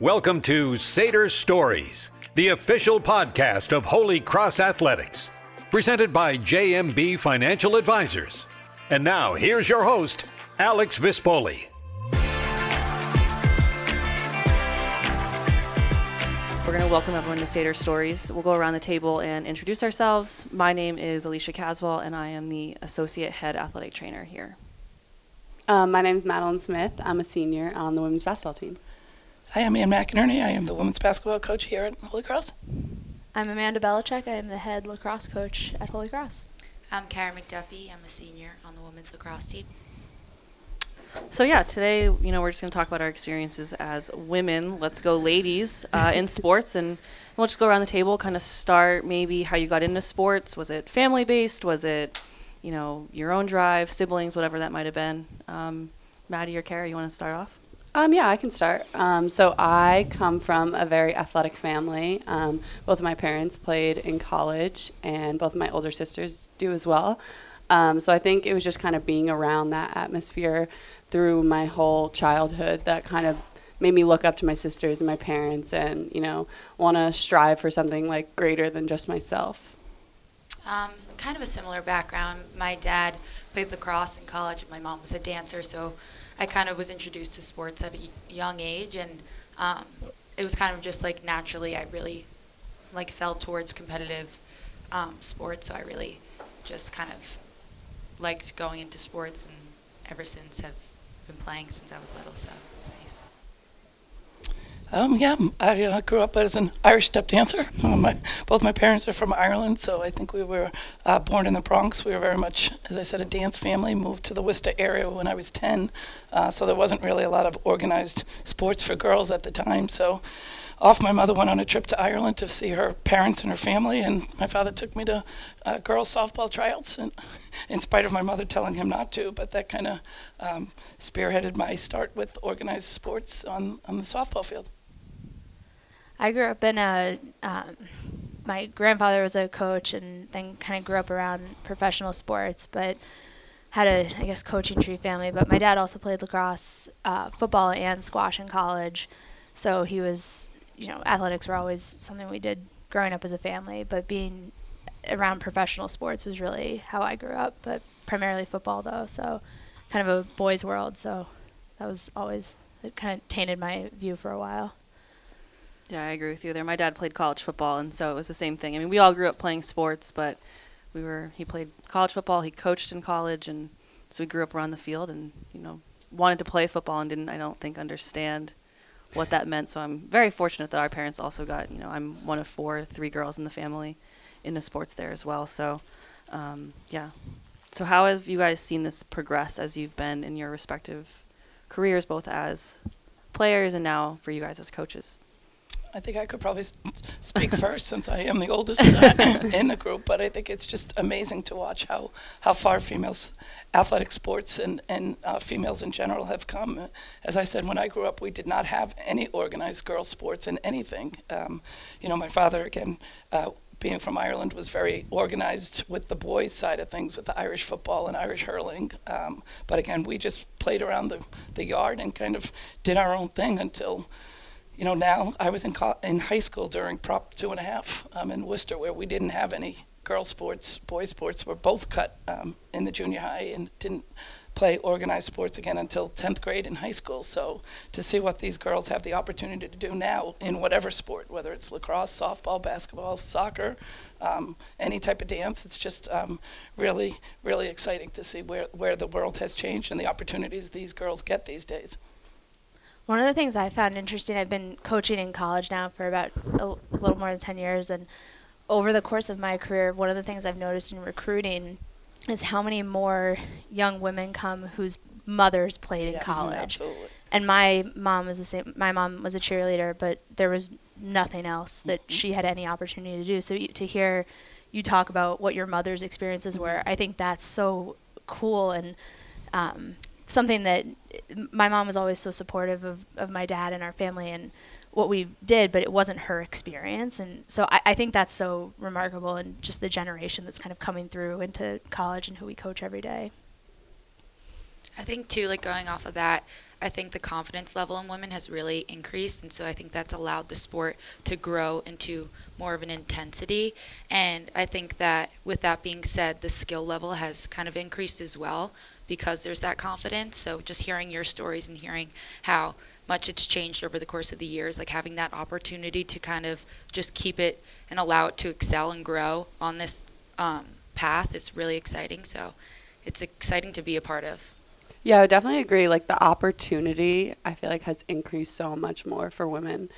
Welcome to Seder Stories, the official podcast of Holy Cross Athletics, presented by JMB Financial Advisors. And now, here's your host, Alex Vispoli. We're going to welcome everyone to Seder Stories. We'll go around the table and introduce ourselves. My name is Alicia Caswell, and I am the Associate Head Athletic Trainer here. Um, my name is Madeline Smith. I'm a senior on the women's basketball team. Hi, I'm Ann McInerney. I am the women's basketball coach here at Holy Cross. I'm Amanda Belichick. I am the head lacrosse coach at Holy Cross. I'm Karen McDuffie. I'm a senior on the women's lacrosse team. So yeah, today you know we're just going to talk about our experiences as women. Let's go, ladies, uh, in sports, and we'll just go around the table. Kind of start maybe how you got into sports. Was it family based? Was it you know your own drive, siblings, whatever that might have been? Um, Maddie or Kara, you want to start off? Um, yeah, I can start. Um, so I come from a very athletic family. Um, both of my parents played in college, and both of my older sisters do as well. Um, so I think it was just kind of being around that atmosphere through my whole childhood that kind of made me look up to my sisters and my parents, and you know, want to strive for something like greater than just myself. Um, kind of a similar background. My dad played lacrosse in college. And my mom was a dancer, so I kind of was introduced to sports at a young age, and um, it was kind of just like naturally I really like fell towards competitive um, sports. So I really just kind of liked going into sports, and ever since have been playing since I was little. So it's nice. Um, yeah, I uh, grew up as an Irish step dancer. Um, my, both my parents are from Ireland, so I think we were uh, born in the Bronx. We were very much, as I said, a dance family. Moved to the Worcester area when I was 10, uh, so there wasn't really a lot of organized sports for girls at the time. So off, my mother went on a trip to Ireland to see her parents and her family, and my father took me to uh, girls' softball tryouts, and, in spite of my mother telling him not to. But that kind of um, spearheaded my start with organized sports on, on the softball field. I grew up in a. Um, my grandfather was a coach, and then kind of grew up around professional sports, but had a I guess coaching tree family. But my dad also played lacrosse, uh, football, and squash in college, so he was you know athletics were always something we did growing up as a family. But being around professional sports was really how I grew up, but primarily football though. So kind of a boys' world. So that was always it kind of tainted my view for a while. Yeah, I agree with you there. My dad played college football, and so it was the same thing. I mean, we all grew up playing sports, but we were he played college football, he coached in college, and so we grew up around the field, and you know wanted to play football and didn't I don't think understand what that meant. So I'm very fortunate that our parents also got you know I'm one of four, three girls in the family into sports there as well. So um, yeah. So how have you guys seen this progress as you've been in your respective careers, both as players and now for you guys as coaches? I think I could probably speak first since I am the oldest uh, in the group, but I think it's just amazing to watch how, how far females, athletic sports and, and uh, females in general have come. As I said, when I grew up, we did not have any organized girls' sports in anything. Um, you know, my father, again, uh, being from Ireland, was very organized with the boys' side of things, with the Irish football and Irish hurling. Um, but again, we just played around the, the yard and kind of did our own thing until you know, now I was in, co- in high school during Prop two and a half um, in Worcester, where we didn't have any girls' sports, boys' sports were both cut um, in the junior high and didn't play organized sports again until 10th grade in high school. So to see what these girls have the opportunity to do now in whatever sport, whether it's lacrosse, softball, basketball, soccer, um, any type of dance, it's just um, really, really exciting to see where, where the world has changed and the opportunities these girls get these days. One of the things I found interesting, I've been coaching in college now for about a, little more than 10 years, and over the course of my career, one of the things I've noticed in recruiting is how many more young women come whose mothers played Yes, in college. absolutely. And my mom was the same. My mom was a cheerleader, but there was nothing else that she had any opportunity to do. So y- to hear you talk about what your mother's experiences were, I think that's so cool and um, something that my mom was always so supportive of, of my dad and our family and what we did, but it wasn't her experience. And so I, I think that's so remarkable and just the generation that's kind of coming through into college and who we coach every day. I think too, like going off of that, I think the confidence level in women has really increased, and so I think that's allowed the sport to grow into more of an intensity. And I think that with that being said, the skill level has kind of increased as well because there's that confidence. So just hearing your stories and hearing how much it's changed over the course of the years, like having that opportunity to kind of just keep it and allow it to excel and grow on this um, path is really exciting. So it's exciting to be a part of. Yeah, I definitely agree. Like the opportunity, I feel like has increased so much more for women,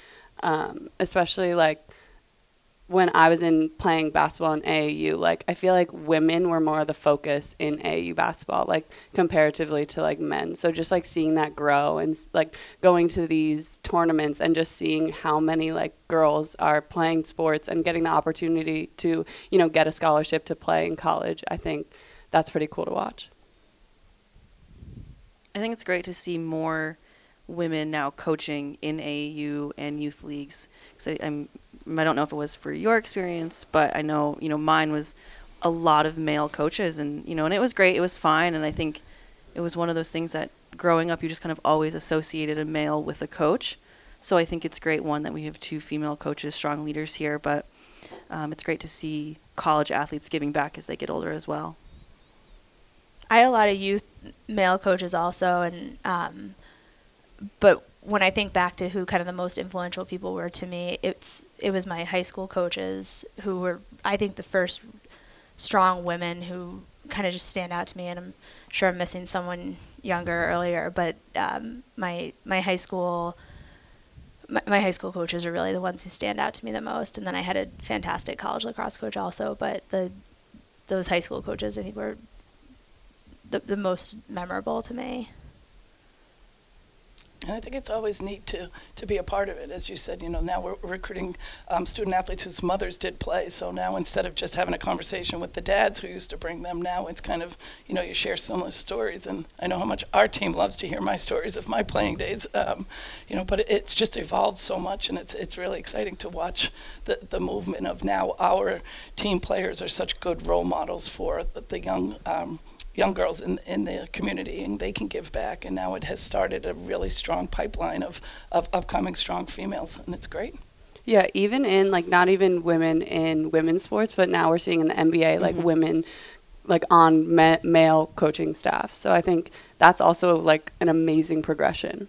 um, especially like when I was in playing basketball in AAU, like I feel like women were more of the focus in AAU basketball, like comparatively to like men. So just like seeing that grow and like going to these tournaments and just seeing how many like girls are playing sports and getting the opportunity to, you know, get a scholarship to play in college, I think that's pretty cool to watch. I think it's great to see more women now coaching in AAU and youth leagues. Cause I, I'm, I don't know if it was for your experience, but I know you know mine was a lot of male coaches, and you know, and it was great. It was fine, and I think it was one of those things that growing up, you just kind of always associated a male with a coach. So I think it's great one that we have two female coaches, strong leaders here, but um, it's great to see college athletes giving back as they get older as well. I had a lot of youth male coaches also, and um, but when I think back to who kind of the most influential people were to me, it's it was my high school coaches who were I think the first strong women who kind of just stand out to me, and I'm sure I'm missing someone younger earlier, but um, my my high school. My, my high school coaches are really the ones who stand out to me the most, and then I had a fantastic college lacrosse coach also. But the those high school coaches, I think, were the the most memorable to me. And I think it's always neat to, to be a part of it. As you said, you know, now we're recruiting um, student athletes whose mothers did play. So now instead of just having a conversation with the dads who used to bring them, now it's kind of, you know, you share similar stories. And I know how much our team loves to hear my stories of my playing days, um, you know, but it, it's just evolved so much. And it's, it's really exciting to watch the, the movement of now our team players are such good role models for the, the young. Um, young girls in, in the community and they can give back. And now it has started a really strong pipeline of, of upcoming strong females, and it's great. Yeah, even in like not even women in women's sports, but now we're seeing in the NBA like mm-hmm. women like on ma- male coaching staff. So I think that's also like an amazing progression.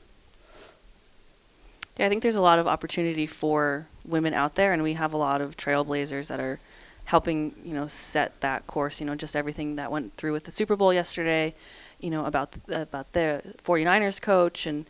Yeah, I think there's a lot of opportunity for women out there, and we have a lot of trailblazers that are helping you know set that course. You know, just everything that went through with the Super Bowl yesterday. You know about the, about the 49ers coach, and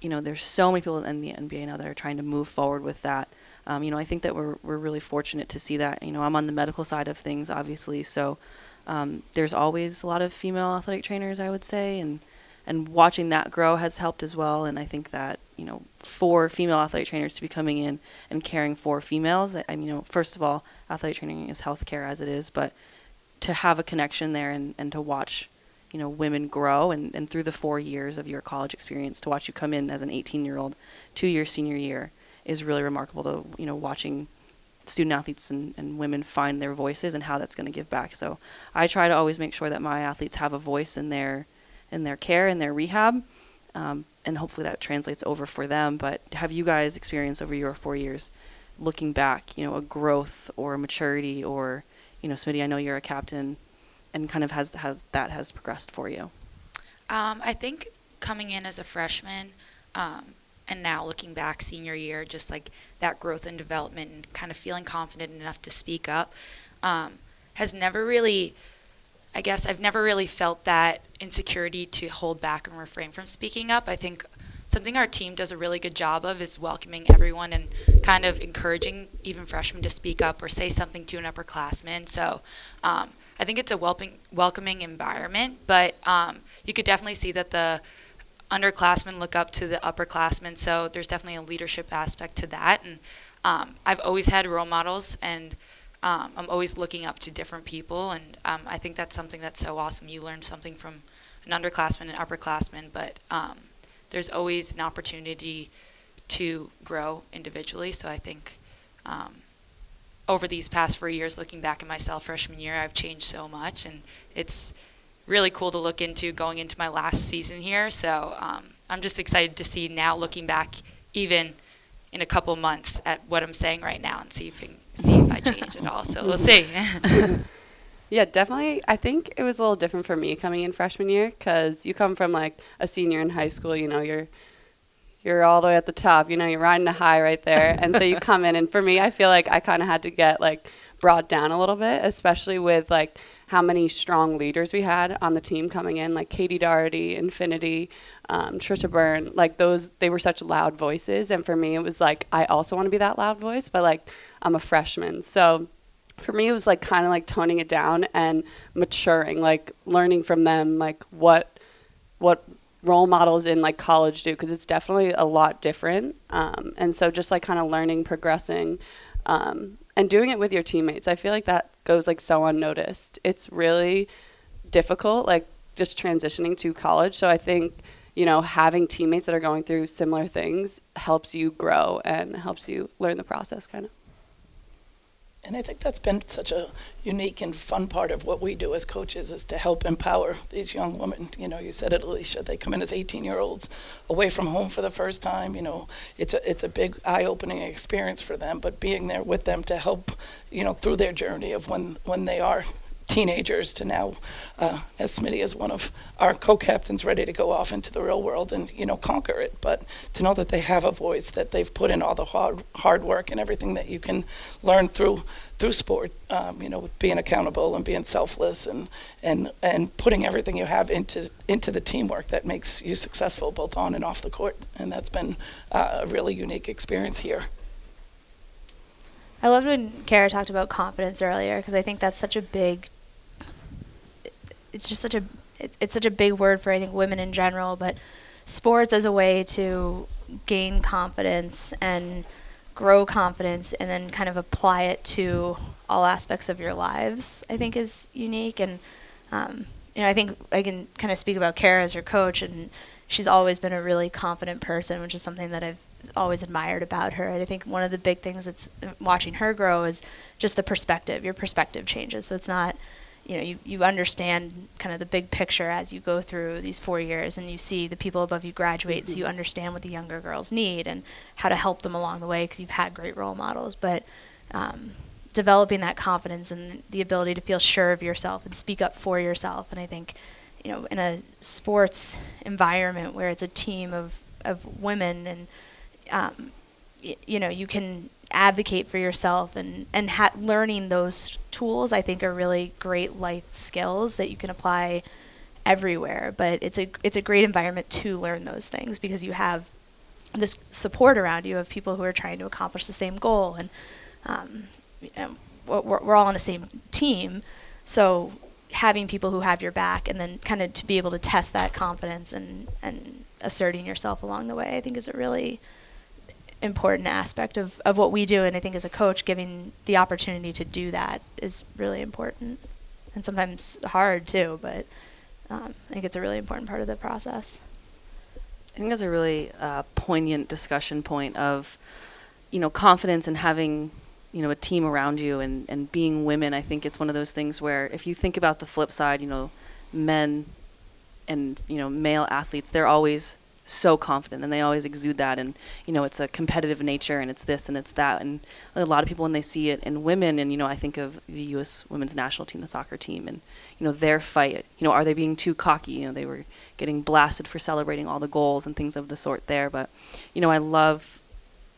you know there's so many people in the NBA now that are trying to move forward with that. Um, you know, I think that we're we're really fortunate to see that. You know, I'm on the medical side of things, obviously, so um, there's always a lot of female athletic trainers, I would say, and and watching that grow has helped as well. And I think that you know, for female athletic trainers to be coming in and caring for females, I, mean, you know, first of all, athletic training is healthcare as it is, but to have a connection there and, and to watch, you know, women grow and, and through the four years of your college experience, to watch you come in as an 18 year old, two year senior year is really remarkable to, you know, watching student athletes and, and women find their voices and how that's going to give back. So I try to always make sure that my athletes have a voice in their in their care and their rehab, um, and hopefully that translates over for them. But have you guys experienced over your four years, looking back, you know, a growth or a maturity, or you know, Smitty, I know you're a captain, and kind of has has that has progressed for you. Um, I think coming in as a freshman. Um, and now looking back senior year just like that growth and development and kind of feeling confident enough to speak up um, has never really I guess I've never really felt that insecurity to hold back and refrain from speaking up. I think something our team does a really good job of is welcoming everyone and kind of encouraging even freshmen to speak up or say something to an upperclassman. So um, I think it's a welcoming, welcoming environment, but um, you could definitely see that the underclassmen look up to the upperclassmen. So there's definitely a leadership aspect to that. And um, I've always had role models and um, I'm always looking up to different people, and um, I think that's something that's so awesome. You learn something from an underclassman and upperclassman, but um, there's always an opportunity to grow individually. So I think um, over these past four years, looking back at myself freshman year, I've changed so much, and it's really cool to look into going into my last season here. So um, I'm just excited to see now, looking back, even in a couple months, at what I'm saying right now, and see if see if I change at all. So we'll mm-hmm. see. Yeah, definitely. I think it was a little different for me coming in freshman year because you come from like a senior in high school. You know, you're you're all the way at the top. You know, you're riding a high right there, and so you come in. And for me, I feel like I kind of had to get like brought down a little bit, especially with like how many strong leaders we had on the team coming in, like Katie Doherty, Infinity, um, Trisha Byrne. Like those, they were such loud voices, and for me, it was like I also want to be that loud voice, but like I'm a freshman, so for me it was like kind of like toning it down and maturing like learning from them like what what role models in like college do because it's definitely a lot different um, and so just like kind of learning progressing um, and doing it with your teammates i feel like that goes like so unnoticed. It's really difficult like just transitioning to college so i think you know having teammates that are going through similar things helps you grow and helps you learn the process kind of And I think that's been such a unique and fun part of what we do as coaches is to help empower these young women. You know, you said it, Alicia. They come in as 18-year-olds away from home for the first time. You know, it's a it's a big eye-opening experience for them. But being there with them to help, you know, through their journey of when when they are teenagers to now, uh, as Smitty is one of our co-captains, ready to go off into the real world and you know conquer it. But to know that they have a voice, that they've put in all the hard hard work and everything that you can learn through through sport, um, you know, with being accountable and being selfless and and and putting everything you have into into the teamwork that makes you successful both on and off the court. And that's been uh, a really unique experience here. I loved when Kara talked about confidence earlier because I think that's such a big. It's just such a it's such a big word for I think women in general, but sports as a way to gain confidence and grow confidence and then kind of apply it to all aspects of your lives. I think is unique and um, you know I think I can kind of speak about Kara as your coach and she's always been a really confident person, which is something that I've always admired about her. And I think one of the big things that's uh, watching her grow is just the perspective. Your perspective changes. So it's not, you know, you, you understand kind of the big picture as you go through these four years and you see the people above you graduate. So you understand what the younger girls need and how to help them along the way because you've had great role models. But um, developing that confidence and the ability to feel sure of yourself and speak up for yourself. And I think, you know, in a sports environment where it's a team of, of women and um, y- you know you can advocate for yourself and and ha- learning those tools I think are really great life skills that you can apply everywhere. But it's a it's a great environment to learn those things because you have this support around you of people who are trying to accomplish the same goal and um, you know, we're, we're all on the same team. So having people who have your back and then kind of to be able to test that confidence and and asserting yourself along the way I think is a really important aspect of, of what we do. And I think as a coach, giving the opportunity to do that is really important and sometimes hard too, but um, I think it's a really important part of the process. I think that's a really uh, poignant discussion point of, you know, confidence and having, you know, a team around you and, and being women. I think it's one of those things where if you think about the flip side, you know, men and, you know, male athletes, they're always so confident and they always exude that and you know it's a competitive nature and it's this and it's that and a lot of people when they see it in women and you know I think of the US women's national team the soccer team and you know their fight you know are they being too cocky? You know they were getting blasted for celebrating all the goals and things of the sort there but you know I love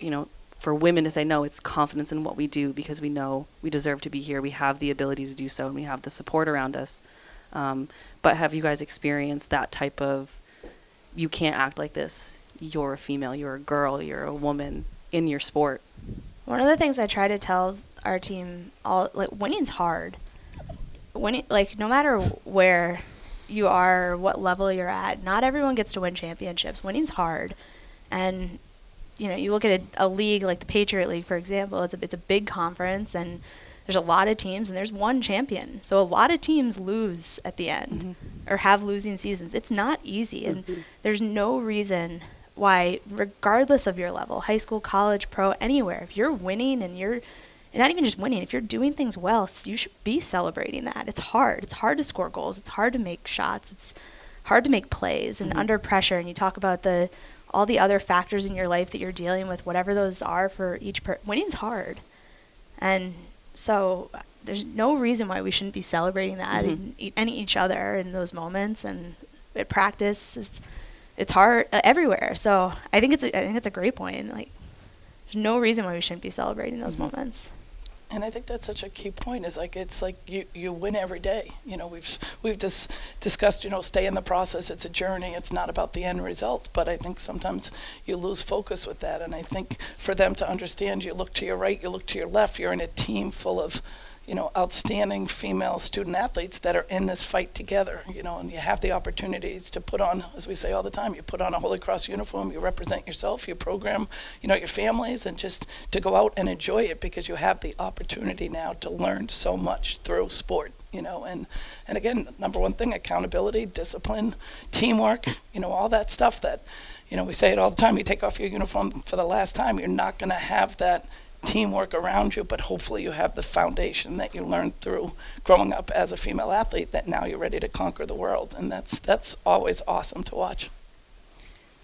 you know for women to say no it's confidence in what we do because we know we deserve to be here. We have the ability to do so and we have the support around us. Um, but have you guys experienced that type of you can't act like this. You're a female, you're a girl, you're a woman in your sport. One of the things I try to tell our team all like winning's hard. Winning like no matter where you are, what level you're at, not everyone gets to win championships. Winning's hard. And you know, you look at a, a league like the Patriot League, for example, it's a it's a big conference and there's a lot of teams and there's one champion. So a lot of teams lose at the end mm-hmm. or have losing seasons. It's not easy and mm-hmm. there's no reason why regardless of your level, high school, college, pro, anywhere, if you're winning and you're and not even just winning, if you're doing things well, you should be celebrating that. It's hard. It's hard to score goals. It's hard to make shots. It's hard to make plays and Mhm. under pressure. And you talk about the all the other factors in your life that you're dealing with, whatever those are for each per. Winning's hard, and so there's no reason why we shouldn't be celebrating that Mhm. and, and each other in those moments and at practice. It's it's hard uh, everywhere. So I think it's a, I think it's a great point. Like there's no reason why we shouldn't be celebrating those Mhm. moments. And I think that's such a key point. Is like it's like you, you win every day. You know, we've we've dis- discussed. You know, stay in the process. It's a journey. It's not about the end result. But I think sometimes you lose focus with that. And I think for them to understand, you look to your right, you look to your left. You're in a team full of, you know, outstanding female student athletes that are in this fight together. You know, and you have the opportunities to put on, as we say all the time, you put on a Holy Cross uniform. You represent yourself, your program, you know, your families, and just to go out and enjoy it because you have the opportunity now to learn so much through sport. You know, and and again, number one thing, accountability, discipline, teamwork. You know, all that stuff that, you know, we say it all the time. You take off your uniform for the last time, you're not going to have that teamwork around you, but hopefully you have the foundation that you learned through growing up as a female athlete that now you're ready to conquer the world, and that's that's always awesome to watch.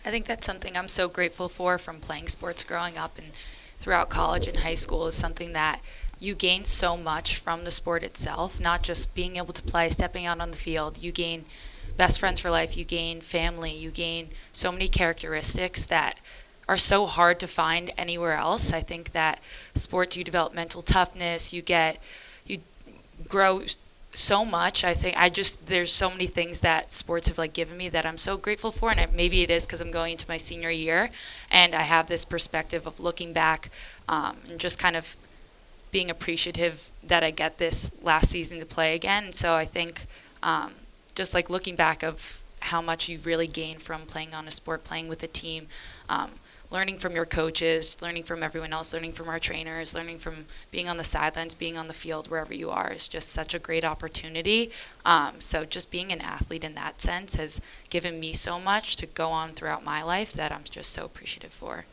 I think that's something I'm so grateful for from playing sports growing up and throughout college and high school is something that you gain so much from the sport itself, not just being able to play, stepping out on the field. You gain best friends for life, you gain family, you gain so many characteristics that are so hard to find anywhere else. I think that sports you develop mental toughness, you get you grow so much. I think I just there's so many things that sports have like given me that I'm so grateful for, and maybe it is because I'm going into my senior year, and I have this perspective of looking back um, and just kind of being appreciative that I get this last season to play again. And so I think um, just like looking back of how much you really gain from playing on a sport, playing with a team. Um, learning from your coaches, learning from everyone else, learning from our trainers, learning from being on the sidelines, being on the field, wherever you are, is just such a great opportunity. Um, so just being an athlete in that sense has given me so much to go on throughout my life that I'm just so appreciative for.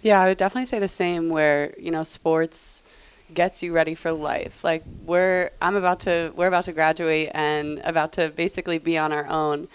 Yeah, I would definitely say the same where, you know, sports gets you ready for life. Like we're I'm about to we're about to graduate and about to basically be on our own.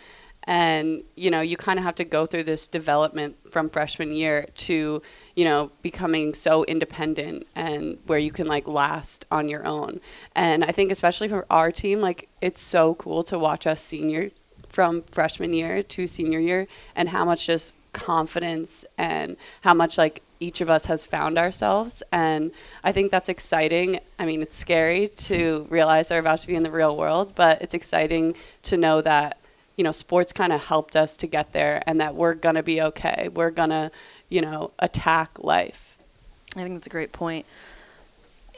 And, you know, you kind of have to go through this development from freshman year to, you know, becoming so independent and where you can like last on your own. And I think especially for our team, like it's so cool to watch us seniors from freshman year to senior year and how much just confidence and how much like each of us has found ourselves and i think that's exciting i mean it's scary to realize they're about to be in the real world but it's exciting to know that you know sports kind of helped us to get there and that we're going to be okay we're going to you know attack life I think that's a great point.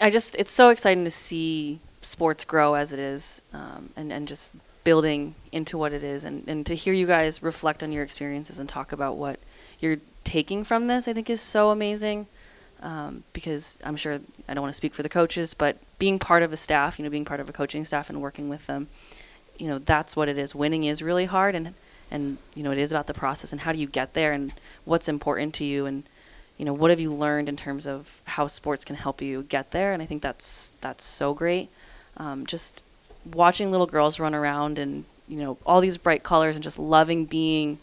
I just it's so exciting to see sports grow as it is, um, and and just building into what it is, and and to hear you guys reflect on your experiences and talk about what you're taking from this. I think is so amazing. Um, because I'm sure I don't want to speak for the coaches, but being part of a staff, you know, being part of a coaching staff and working with them, you know, that's what it is. Winning is really hard, and and you know, it is about the process and how do you get there and what's important to you and you know what have you learned in terms of how sports can help you get there? And i think that's that's so great. Um, just watching little girls run around and you know all these bright colors and just loving being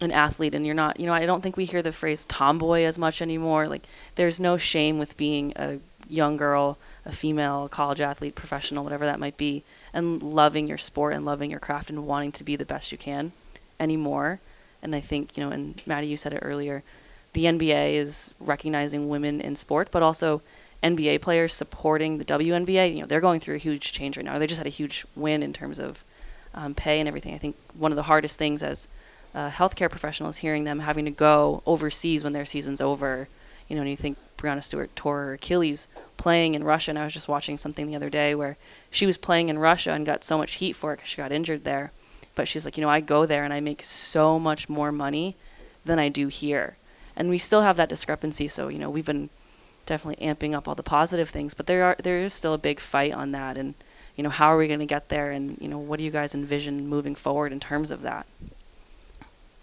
an athlete and you're not you know i don't think we hear the phrase tomboy as much anymore. Like there's no shame with being a young girl a female college athlete professional whatever that might be and loving your sport and loving your craft and wanting to be the best you can anymore and i think you know and maddie you said it earlier the NBA is recognizing women in sport, but also NBA players supporting the WNBA. You know, they're going through a huge change right now. They just had a huge win in terms of um, pay and everything. I think one of the hardest things as a healthcare professional is hearing them having to go overseas when their season's over. You know, and you think Breanna Stewart tore her Achilles playing in Russia, and I was just watching something the other day where she was playing in Russia and got so much heat for it because she got injured there. But she's like, you know, I go there and I make so much more money than I do here and we still have that discrepancy. So you know, we've been definitely amping up all the positive things, but there are there is still a big fight on that, and you know, how are we going to get there, and you know, what do you guys envision moving forward in terms of that?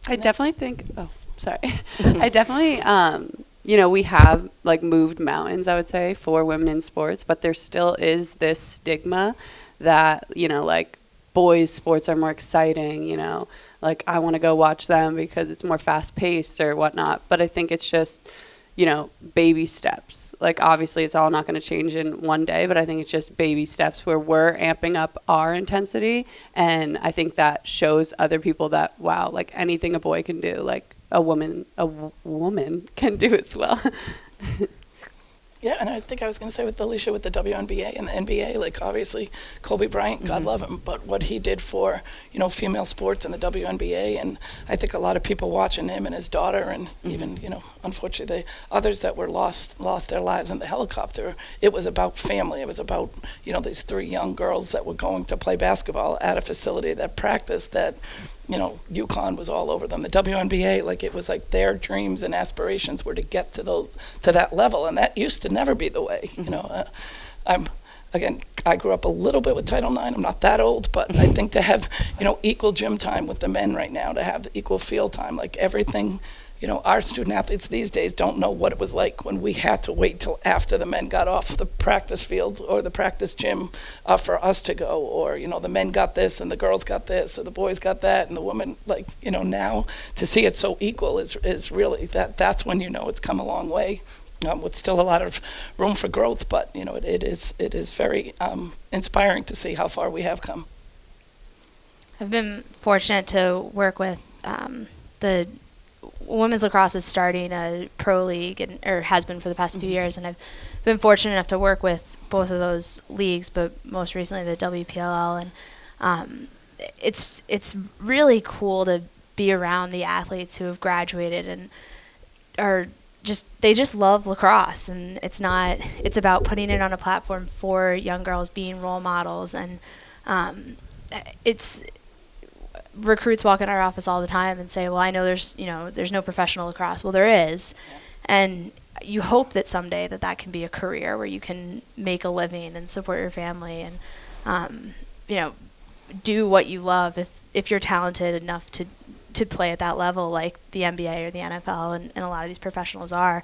I definitely think. Oh, sorry. I definitely, um, you know, we have like moved mountains. I would say for women in sports, but there still is this stigma that you know, like boys' sports are more exciting, you know, like I want to go watch them because it's more fast paced or whatnot. But I think it's just, you know, baby steps. Like obviously it's all not going to change in one day, but I think it's just baby steps where we're amping up our intensity. And I think that shows other people that, wow, like anything a boy can do, like a woman, a w- woman can do as well. Yeah, and I think I was going to say with Alicia with the WNBA and the NBA, like obviously Kobe Bryant, God mm-hmm. love him, but what he did for you know female sports and the WNBA, and I think a lot of people watching him and his daughter, and mm-hmm. even you know unfortunately the others that were lost lost their lives in the helicopter. It was about family. It was about you know these three young girls that were going to play basketball at a facility that practiced that you know, UConn was all over them. The WNBA, like it was like their dreams and aspirations were to get to those to that level, and that used to never be the way. You know, uh, I'm again, I grew up a little bit with Title IX. I'm not that old, but I think to have you know equal gym time with the men right now, to have the equal field time, like everything you know, our student athletes these days don't know what it was like when we had to wait till after the men got off the practice field or the practice gym uh, for us to go, or you know, the men got this and the girls got this, or the boys got that, and the women like you know now to see it so equal is is really that that's when you know it's come a long way. Um, with still a lot of room for growth, but you know it, it is it is very um, inspiring to see how far we have come. I've been fortunate to work with um, the women's lacrosse is starting a pro league and or has been for the past mm-hmm. few years, and I've been fortunate enough to work with both of those leagues, but most recently the WPLL, and um, it's it's really cool to be around the athletes who have graduated and are just they just love lacrosse and it's not it's about putting it on a platform for young girls being role models and um, it's recruits walk in our office all the time and say, "Well, I know there's you know there's no professional lacrosse." Well, there is, and you hope that someday that that can be a career where you can make a living and support your family and um, you know do what you love if if you're talented enough to to play at that level like the NBA or the NFL and, and a lot of these professionals are.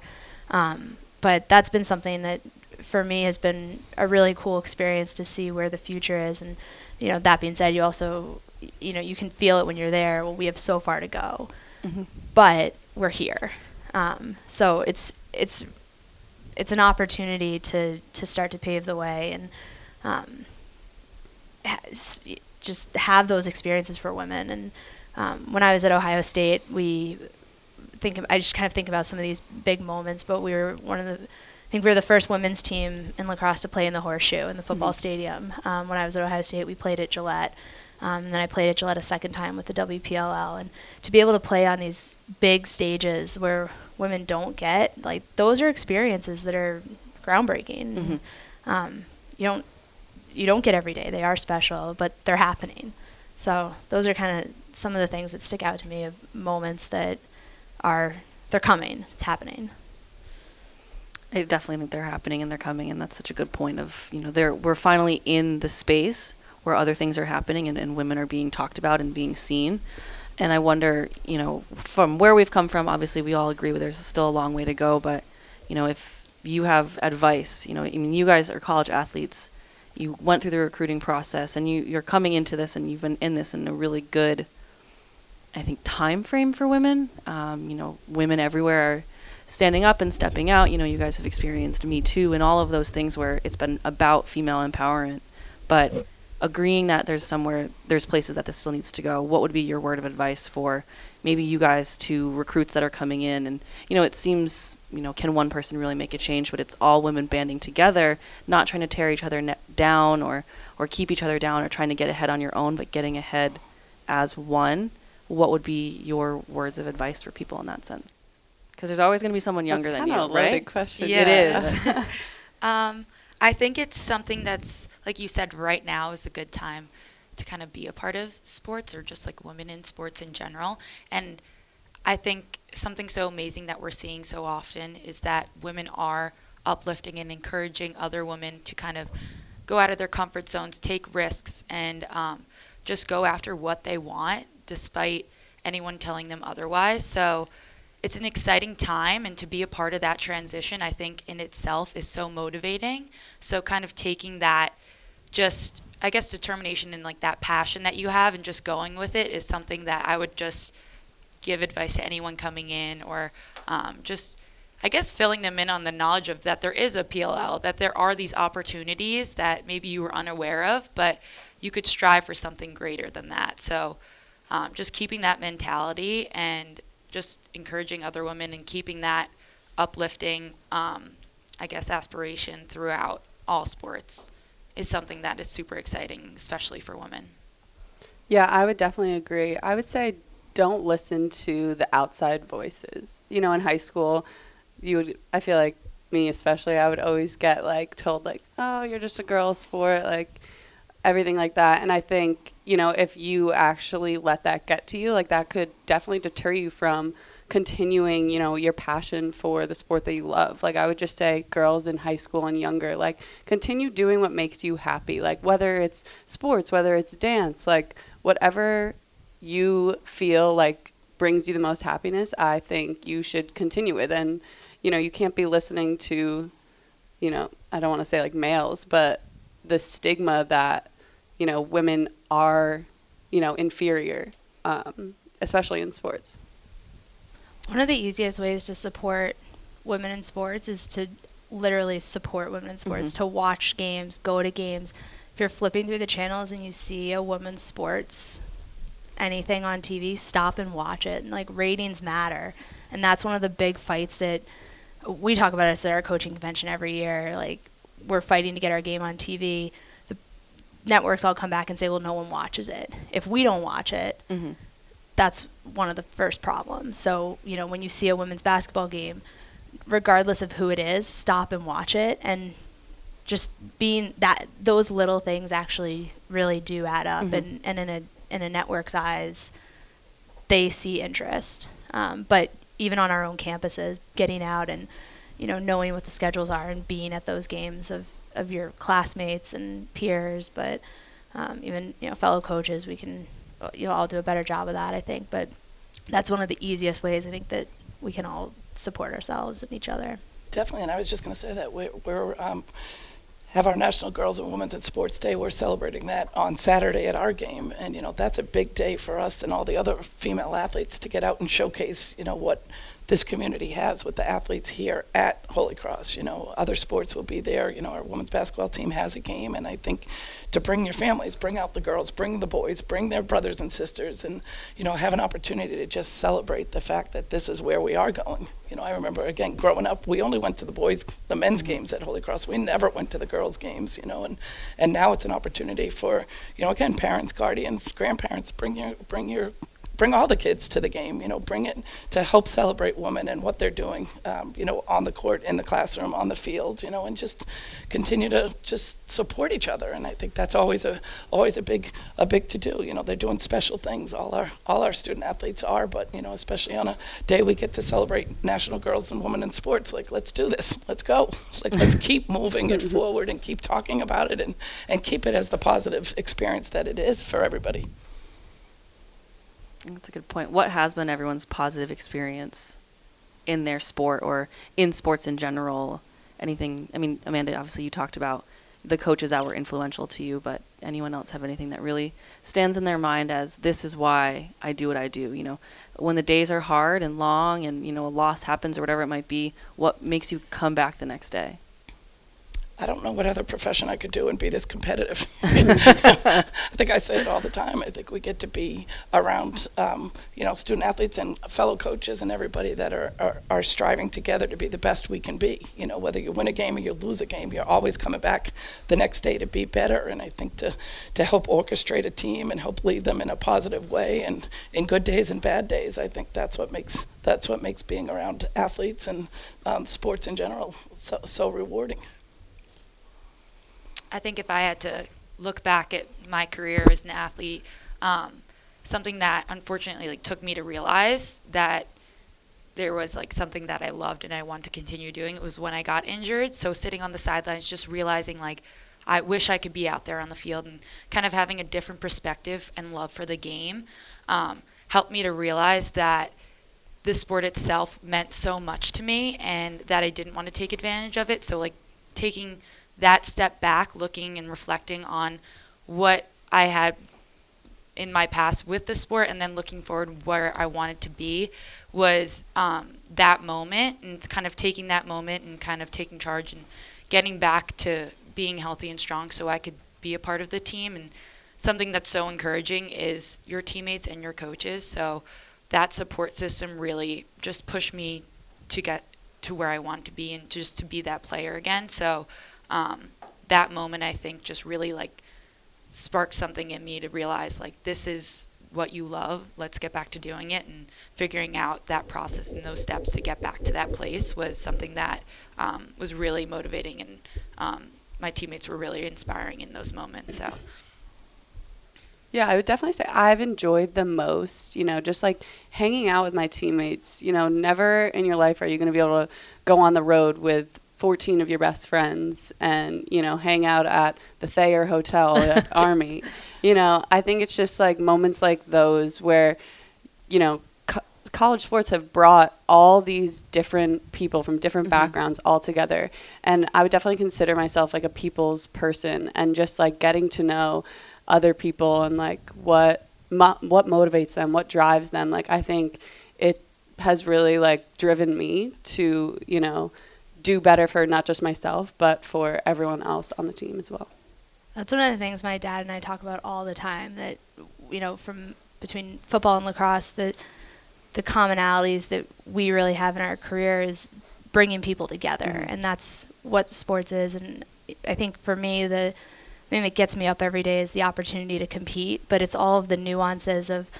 Um, but that's been something that for me has been a really cool experience to see where the future is and you know that being said you also you know, you can feel it when you're there. Well, we have so far to go, mm-hmm. but we're here. Um, so it's it's it's an opportunity to to start to pave the way and um, just have those experiences for women. And um, when I was at Ohio State, we think of, I just kind of think about some of these big moments. But we were one of the I think we were the first women's team in lacrosse to play in the horseshoe in the football mm-hmm. stadium. Um, when I was at Ohio State, we played at Gillette. Um, and then I played at Gillette a second time with the WPLL. And to be able to play on these big stages where women don't get, like, those are experiences that are groundbreaking. Mm-hmm. Um, you don't you don't get every day. They are special, but they're happening. So those are kind of some of the things that stick out to me of moments that are they're coming. It's happening. I definitely think they're happening and they're coming, and that's such a good point. Of you know, they're we're finally in the space where other things are happening and, and women are being talked about and being seen. And I wonder, you know, from where we've come from, obviously we all agree there's still a long way to go, but, you know, if you have advice, you know, I mean, you guys are college athletes, you went through the recruiting process and you, you're coming into this and you've been in this in a really good, I think, time frame for women. Um, you know, women everywhere are standing up and stepping out. You know, you guys have experienced Me Too and all of those things where it's been about female empowerment. But agreeing that there's somewhere there's places that this still needs to go what would be your word of advice for maybe you guys to recruits that are coming in? And you know it seems you know can one person really make a change but it's all women banding together not trying to tear each other ne- down or or keep each other down or trying to get ahead on your own but getting ahead as one. What would be your words of advice for people in that sense? Because there's always going to be someone younger That's than you right? question. Yeah. it is. Um, I think it's something that's, like you said, right now is a good time to kind of be a part of sports or just like women in sports in general. And I think something so amazing that we're seeing so often is that women are uplifting and encouraging other women to kind of go out of their comfort zones, take risks, and um, just go after what they want despite anyone telling them otherwise. So it's an exciting time and to be a part of that transition i think in itself is so motivating so kind of taking that just I guess determination and like that passion that you have and just going with it is something that I would just give advice to anyone coming in or um, just I guess filling them in on the knowledge of that there is a PLL, that there are these opportunities that maybe you were unaware of, but you could strive for something greater than that. So um, just keeping that mentality and just encouraging other women and keeping that uplifting, um, I guess, aspiration throughout all sports is something that is super exciting, especially for women. Yeah, I would definitely agree. I would say don't listen to the outside voices. You know, in high school, you would I feel like me especially, I would always get like told like, "Oh, you're just a girl sport," like everything like that. And I think, you know, if you actually let that get to you, like that could definitely deter you from continuing, you know, your passion for the sport that you love. Like I would just say girls in high school and younger, like continue doing what makes you happy. Like whether it's sports, whether it's dance, like whatever you feel like brings you the most happiness, I think you should continue with. And, you know, you can't be listening to, you know, I don't want to say like males, but the stigma that, you know, women are, you know, inferior, um, especially in sports. One of the easiest ways to support women in sports is to literally support women in sports, Mhm. to watch games, go to games. If you're flipping through the channels and you see a women's sports anything on TV, stop and watch it. And like ratings matter. And that's one of the big fights that we talk about this at our coaching convention every year. Like we're fighting to get our game on TV. Networks all come back and say, well, no one watches it. If we don't watch it, Mm-hmm. that's one of the first problems. So, you know, when you see a women's basketball game, regardless of who it is, stop and watch it and just being that those little things actually really do add up Mhm. and, and in a in a network's eyes they see interest. Um, but even on our own campuses, getting out and you know knowing what the schedules are and being at those games of, of your classmates and peers, but um, even you know fellow coaches, we can you know all do a better job of that, I think. But that's one of the easiest ways I think that we can all support ourselves and each other. Definitely, and I was just going to say that we're, we're um, have our National Girls and Women's in Sports Day. We're celebrating that on Saturday at our game, and you know that's a big day for us and all the other female athletes to get out and showcase, you know, what this community has with the athletes here at Holy Cross. You know, other sports will be there. You know, our women's basketball team has a game, and I think to bring your families, bring out the girls, bring the boys, bring their brothers and sisters, and you know, have an opportunity to just celebrate the fact that this is where we are going. You know, I remember again growing up, we only went to the boys, the men's games at Holy Cross. We never went to the girls' games. You know, and and now it's an opportunity for you know again parents, guardians, grandparents, bring your bring your bring all the kids to the game. You know, bring it to help celebrate women and what they're doing. Um, you know, on the court, in the classroom, on the field. You know, and just continue to just support each other. And I think that's always a always a big a big to do. You know, they're doing special things. All our all our student athletes are, but you know, especially on a day we get to celebrate National Girls and Women in Sports. Like, let's do this. Let's go. Like, let's keep moving it forward and keep talking about it and and keep it as the positive experience that it is for everybody. That's a good point. What has been everyone's positive experience in their sport or in sports in general? Anything? I mean, Amanda, obviously you talked about the coaches that were influential to you, but anyone else have anything that really stands in their mind as this is why I do what I do? You know, when the days are hard and long and, you know, a loss happens or whatever it might be, what makes you come back the next day? I don't know what other profession I could do and be this competitive. I think I say it all the time. I think we get to be around, um, you know, student athletes and fellow coaches and everybody that are, are, are striving together to be the best we can be. You know, whether you win a game or you lose a game, you're always coming back the next day to be better. And I think to, to help orchestrate a team and help lead them in a positive way and in good days and bad days, I think that's what makes that's what makes being around athletes and um, sports in general so, so rewarding. I think if I had to look back at my career as an athlete, um, something that unfortunately like took me to realize that there was like something that I loved and I wanted to continue doing. It was when I got injured. So sitting on the sidelines, just realizing like I wish I could be out there on the field and kind of having a different perspective and love for the game um, helped me to realize that the sport itself meant so much to me and that I didn't want to take advantage of it. So like taking that step back, looking and reflecting on what I had in my past with the sport and then looking forward where I wanted to be was um, that moment and kind of taking that moment and kind of taking charge and getting back to being healthy and strong so I could be a part of the team. And something that's so encouraging is your teammates and your coaches. So that support system really just pushed me to get to where I want to be and just to be that player again. So um, that moment I think just really like sparked something in me to realize like this is what you love let's get back to doing it and figuring out that process and those steps to get back to that place was something that um, was really motivating and um, my teammates were really inspiring in those moments so Yeah, I would definitely say I've enjoyed the most, you know, just like hanging out with my teammates. You know, never in your life are you going to be able to go on the road with 14 of your best friends and, you know, hang out at the Thayer Hotel at Army. You know, I think it's just like moments like those where, you know, co- college sports have brought all these different people from different mm-hmm. backgrounds all together. And I would definitely consider myself like a people's person and just like getting to know other people and like what mo- what motivates them, what drives them. Like I think it has really like driven me to, you know, do better for not just myself, but for everyone else on the team as well. That's one of the things my dad and I talk about all the time. That you know, from between football and lacrosse, that the commonalities that we really have in our career is bringing people together, mm-hmm. and that's what sports is. And I think for me, the thing that gets me up every day is the opportunity to compete, but it's all of the nuances of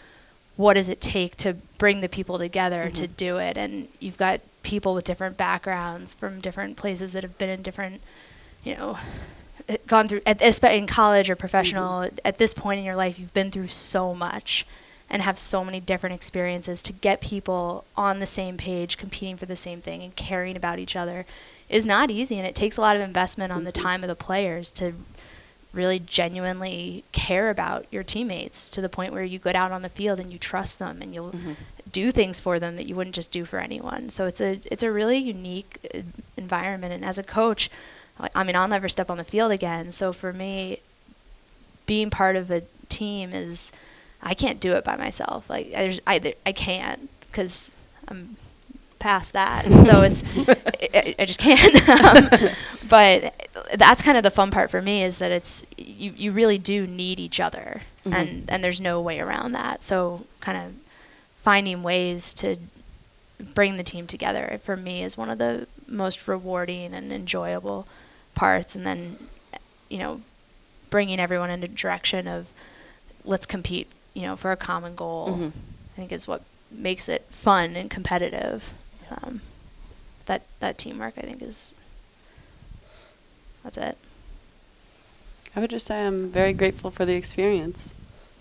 what does it take to bring the people together to mm-hmm. do it. And you've got people with different backgrounds from different places that have been in different, you know, eh, gone through at, espe- in college or professional. Mm-hmm. At this point in your life, you've been through so much and have so many different experiences to get people on the same page, competing for the same thing and caring about each other is not easy. And it takes a lot of investment on the mm-hmm. time of the players to really genuinely care about your teammates to the point where you get out on the field and you trust them and you'll do things for them that you wouldn't just do for anyone. So it's a it's a really unique uh, environment and as a coach, I I mean I'll never step on the field again. So for me being part of a team is I can't do it by myself. Like there's I I can't cuz I'm past that. So it's I, I just can't. um, but that's kind of the fun part for me is that it's you you really do need each other mm-hmm. and and there's no way around that. So kind of finding ways to bring the team together eh, for me is one of the most rewarding and enjoyable parts and then eh, you know bringing everyone in a direction of let's compete you know for a common goal mm-hmm. i think is what makes it fun and competitive um, that that teamwork i think is that's it I would just say I'm very grateful for the experience.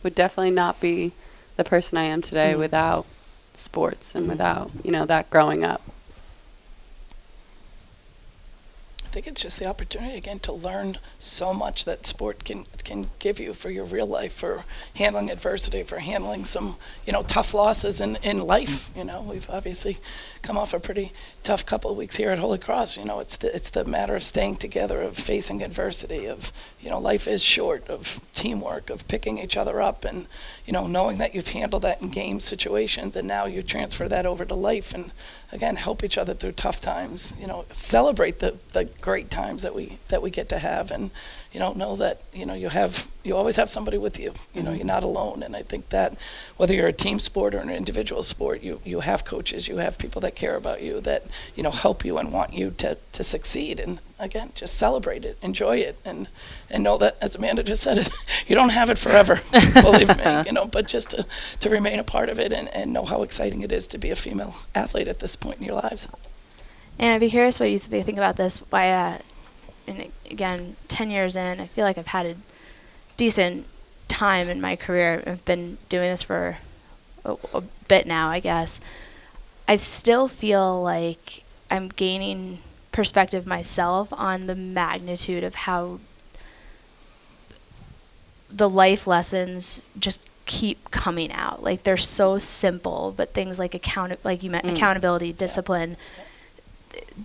Would definitely not be the person I am today without sports and without, you know, that growing up. I think it's just the opportunity again to learn so much that sport can can give you for your real life, for handling adversity, for handling some you know tough losses in in life. You know, we've obviously come off a pretty tough couple of weeks here at Holy Cross. You know, it's the it's the matter of staying together, of facing adversity, of you know life is short, of teamwork, of picking each other up, and you know knowing that you've handled that in game situations, and now you transfer that over to life, and again help each other through tough times. You know, celebrate the the great times that we that we get to have, and you know know that you know you have you always have somebody with you. You know, mm-hmm. you're not alone, and I think that whether you're a team sport or an individual sport, you you have coaches, you have people that care about you, that you know help you and want you to to succeed. And again, just celebrate it, enjoy it, and and know that as Amanda just said it, you don't have it forever. believe me, you know, but just to to remain a part of it and and know how exciting it is to be a female athlete at this point in your lives. And I'd be curious what you th- think about this. Why, uh, and again, ten years in, I feel like I've had a decent time in my career. I've been doing this for a, a bit now, I guess. I still feel like I'm gaining perspective myself on the magnitude of how the life lessons just keep coming out. Like they're so simple, but things like account like you meant mm. accountability, discipline,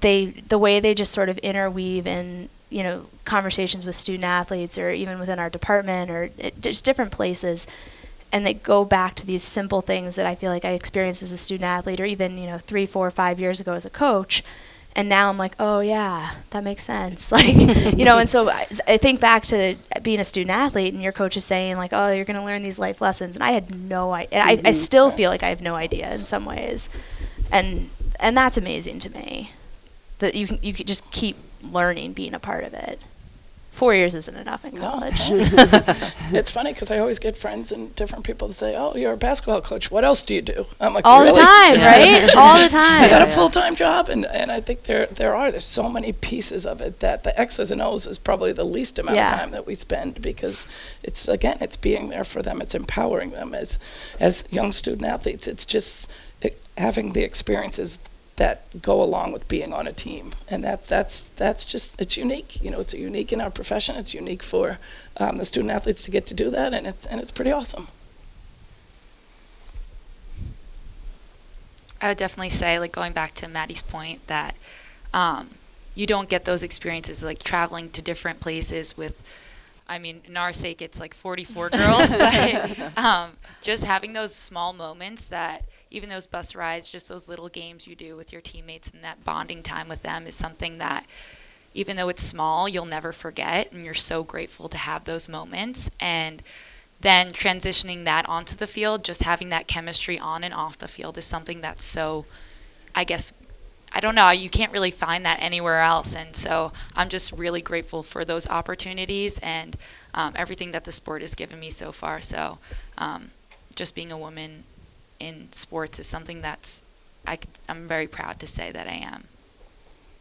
they the way they just sort of interweave in you know, conversations with student athletes or even within our department or just different places. And they go back to these simple things that I feel like I experienced as a student athlete or even, you know, three, four, five years ago as a coach. And now I'm like, oh, yeah, that makes sense. Like, you know, and so I, I think back to being a student athlete and your coach is saying, like, oh, you're going to learn these life lessons. And I had no idea. I, I mm-hmm. still feel like I have no idea in some ways. And, and that's amazing to me that you can, you could just keep learning being a part of it. Four years isn't enough in college. it's funny because I always get friends and different people to say, "Oh, you're a basketball coach. What else do you do?" I'm like, All really? the time, right? All the time. Is that a full time job? And and I think there there are there's so many pieces of it that the X's and O's is probably the least amount Yeah. of time that we spend because it's again it's being there for them. It's empowering them as as young student athletes. It's just having the experiences that go along with being on a team, and that that's that's just it's unique. You know, it's unique in our profession. It's unique for um, the student athletes to get to do that, and it's and it's pretty awesome. I would definitely say, like going back to Maddie's point, that um, you don't get those experiences like traveling to different places with. I mean, in our sake, it's like 44 girls, but um, just having those small moments that even those bus rides, just those little games you do with your teammates and that bonding time with them is something that, even though it's small, you'll never forget. And you're so grateful to have those moments. And then transitioning that onto the field, just having that chemistry on and off the field is something that's so, I guess, I don't know, you can't really find that anywhere else. And so I'm just really grateful for those opportunities and um, everything that the sport has given me so far. So um, just being a woman in sports is something that's, I could, I'm very proud to say that I am.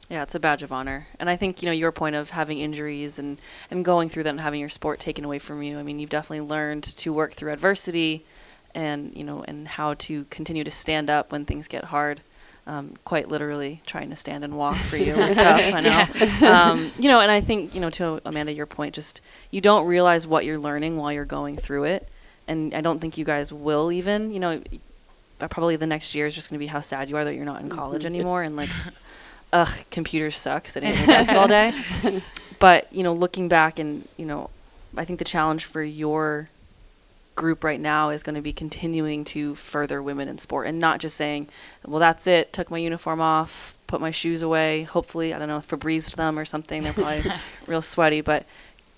Yeah, it's a badge of honor. And I think, you know, your point of having injuries and, and going through that and having your sport taken away from you, I mean, you've definitely learned to work through adversity and, you know, and how to continue to stand up when things get hard. Um, quite literally trying to stand and walk for you was tough, I know. Um, you know, and I think, you know, to Amanda, your point, just you don't realize what you're learning while you're going through it. And I don't think you guys will even, you know, probably the next year is just going to be how sad you are that you're not in college mm-hmm. anymore and like ugh computers suck sitting at your desk all day. But you know looking back and you know i think the challenge for your group right now is going to be continuing to further women in sport and not just saying well that's it took my uniform off put my shoes away hopefully i don't know febreze them or something they're probably real sweaty but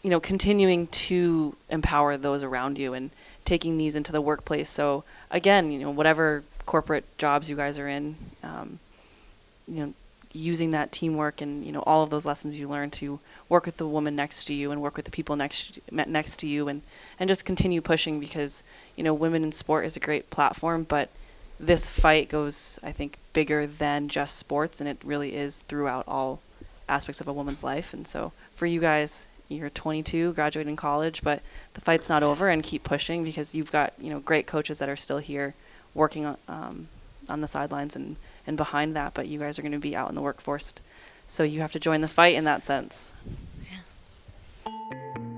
you know continuing to empower those around you and taking these into the workplace. So again you know whatever corporate jobs you guys are in um, you know using that teamwork and you know all of those lessons you learn to work with the woman next to you and work with the people next next to you and and just continue pushing because you know women in sport is a great platform but this fight goes i think bigger than just sports and it really is throughout all aspects of a woman's life. And so for you guys you're 22 graduating college but the fight's not over and keep pushing because you've got you know great coaches that are still here working on um, on the sidelines and and behind that but you guys are going to be out in the workforce so you have to join the fight in that sense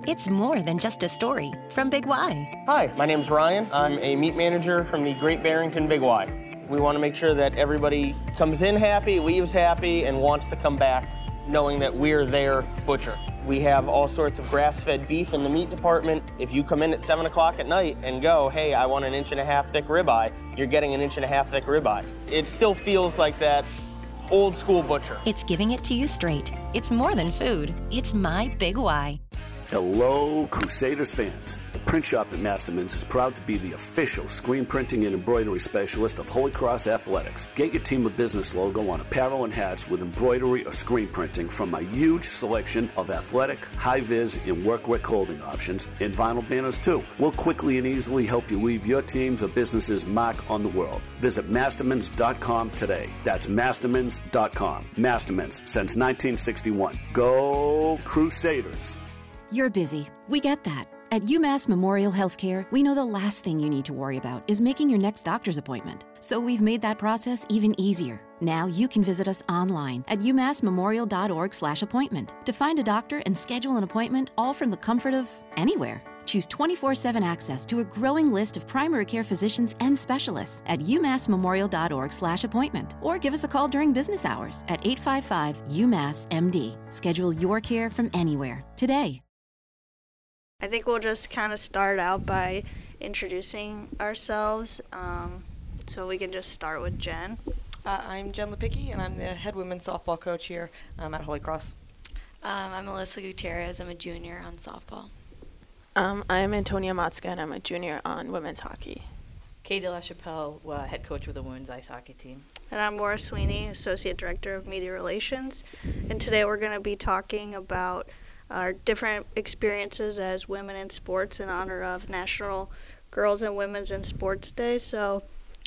It's more than just a story from Big Y. Hi, my name's Ryan. I'm a meat manager from the Great Barrington Big Y. We want to make sure that everybody comes in happy, leaves happy, and wants to come back knowing that we're their butcher. We have all sorts of grass-fed beef in the meat department. If you come in at 7 o'clock at night and go, hey, I want an inch and a half thick ribeye, you're getting an inch and a half thick ribeye. It still feels like that old school butcher. It's giving it to you straight. It's more than food, it's my Big Y. Hello, Crusaders fans. The print shop at Masterman's is proud to be the official screen printing and embroidery specialist of Holy Cross Athletics. Get your team of business logo on apparel and hats with embroidery or screen printing from my huge selection of athletic, high vis, and workwear clothing options, and vinyl banners too. We'll quickly and easily help you leave your team's or business's mark on the world. Visit mastermans.com today. That's mastermans.com. Mastermans since 1961. Go Crusaders! You're busy. We get that. At UMass Memorial Healthcare, we know the last thing you need to worry about is making your next doctor's appointment. So we've made that process even easier. Now you can visit us online at umassmemorial.org/appointment to find a doctor and schedule an appointment all from the comfort of anywhere. Choose 24 7 access to a growing list of primary care physicians and specialists at umassmemorial.org/slash appointment or give us a call during business hours at 855 UMass MD. Schedule your care from anywhere today. I think we'll just kind of start out by introducing ourselves. Um, so we can just start with Jen. Uh, I'm Jen Lepicki, and I'm the head women's softball coach here um, at Holy Cross. Um, I'm Alyssa Gutierrez. I'm a junior on softball. Um, I'm Antonia Matzka, and I'm a junior on women's hockey. Katie LaChapelle, uh, head coach with the women's ice hockey team. And I'm Maura Sweeney, associate director of media relations. And today we're going to be talking about our different experiences as women in sports in honor of National Girls and Women's in Sports Day. So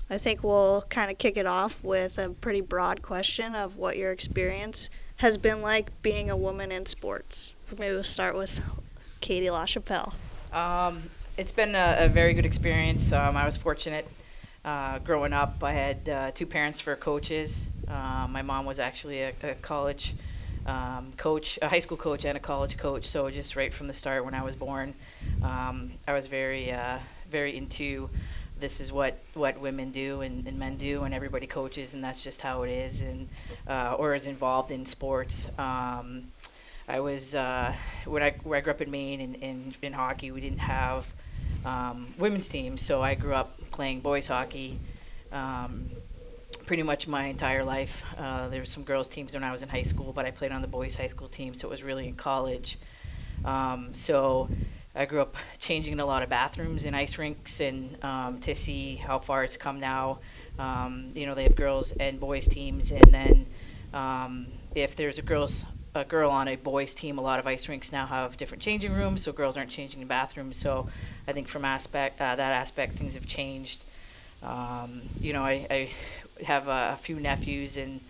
I think we'll kind of kick it off with a pretty broad question of what your experience has been like being a woman in sports. Maybe we'll start with Katie LaChapelle. Um, it's been a, a, very good experience. Um, I was fortunate uh, growing up. I had uh, two parents for coaches. Uh, my mom was actually a, a college um, coach, a high school coach, and a college coach. So just right from the start, when I was born, um, I was very, uh, very into this is what, what women do and, and, men do, and everybody coaches, and that's just how it is, and uh, or is involved in sports. Um, I was uh, when I where I grew up in Maine in, in, in hockey, we didn't have um, women's teams, so I grew up playing boys hockey. Um, pretty much my entire life. Uh, there were some girls teams when I was in high school, but I played on the boys high school team, so it was really in college. Um, so I grew up changing in a lot of bathrooms and ice rinks, and um, to see how far it's come now. Um, you know, they have girls and boys teams, and then um, if there's a girls a girl on a boys team, a lot of ice rinks now have different changing rooms, so girls aren't changing in bathrooms. So I think from aspect uh, that aspect, things have changed. Um, you know, I, I have a, few nephews, and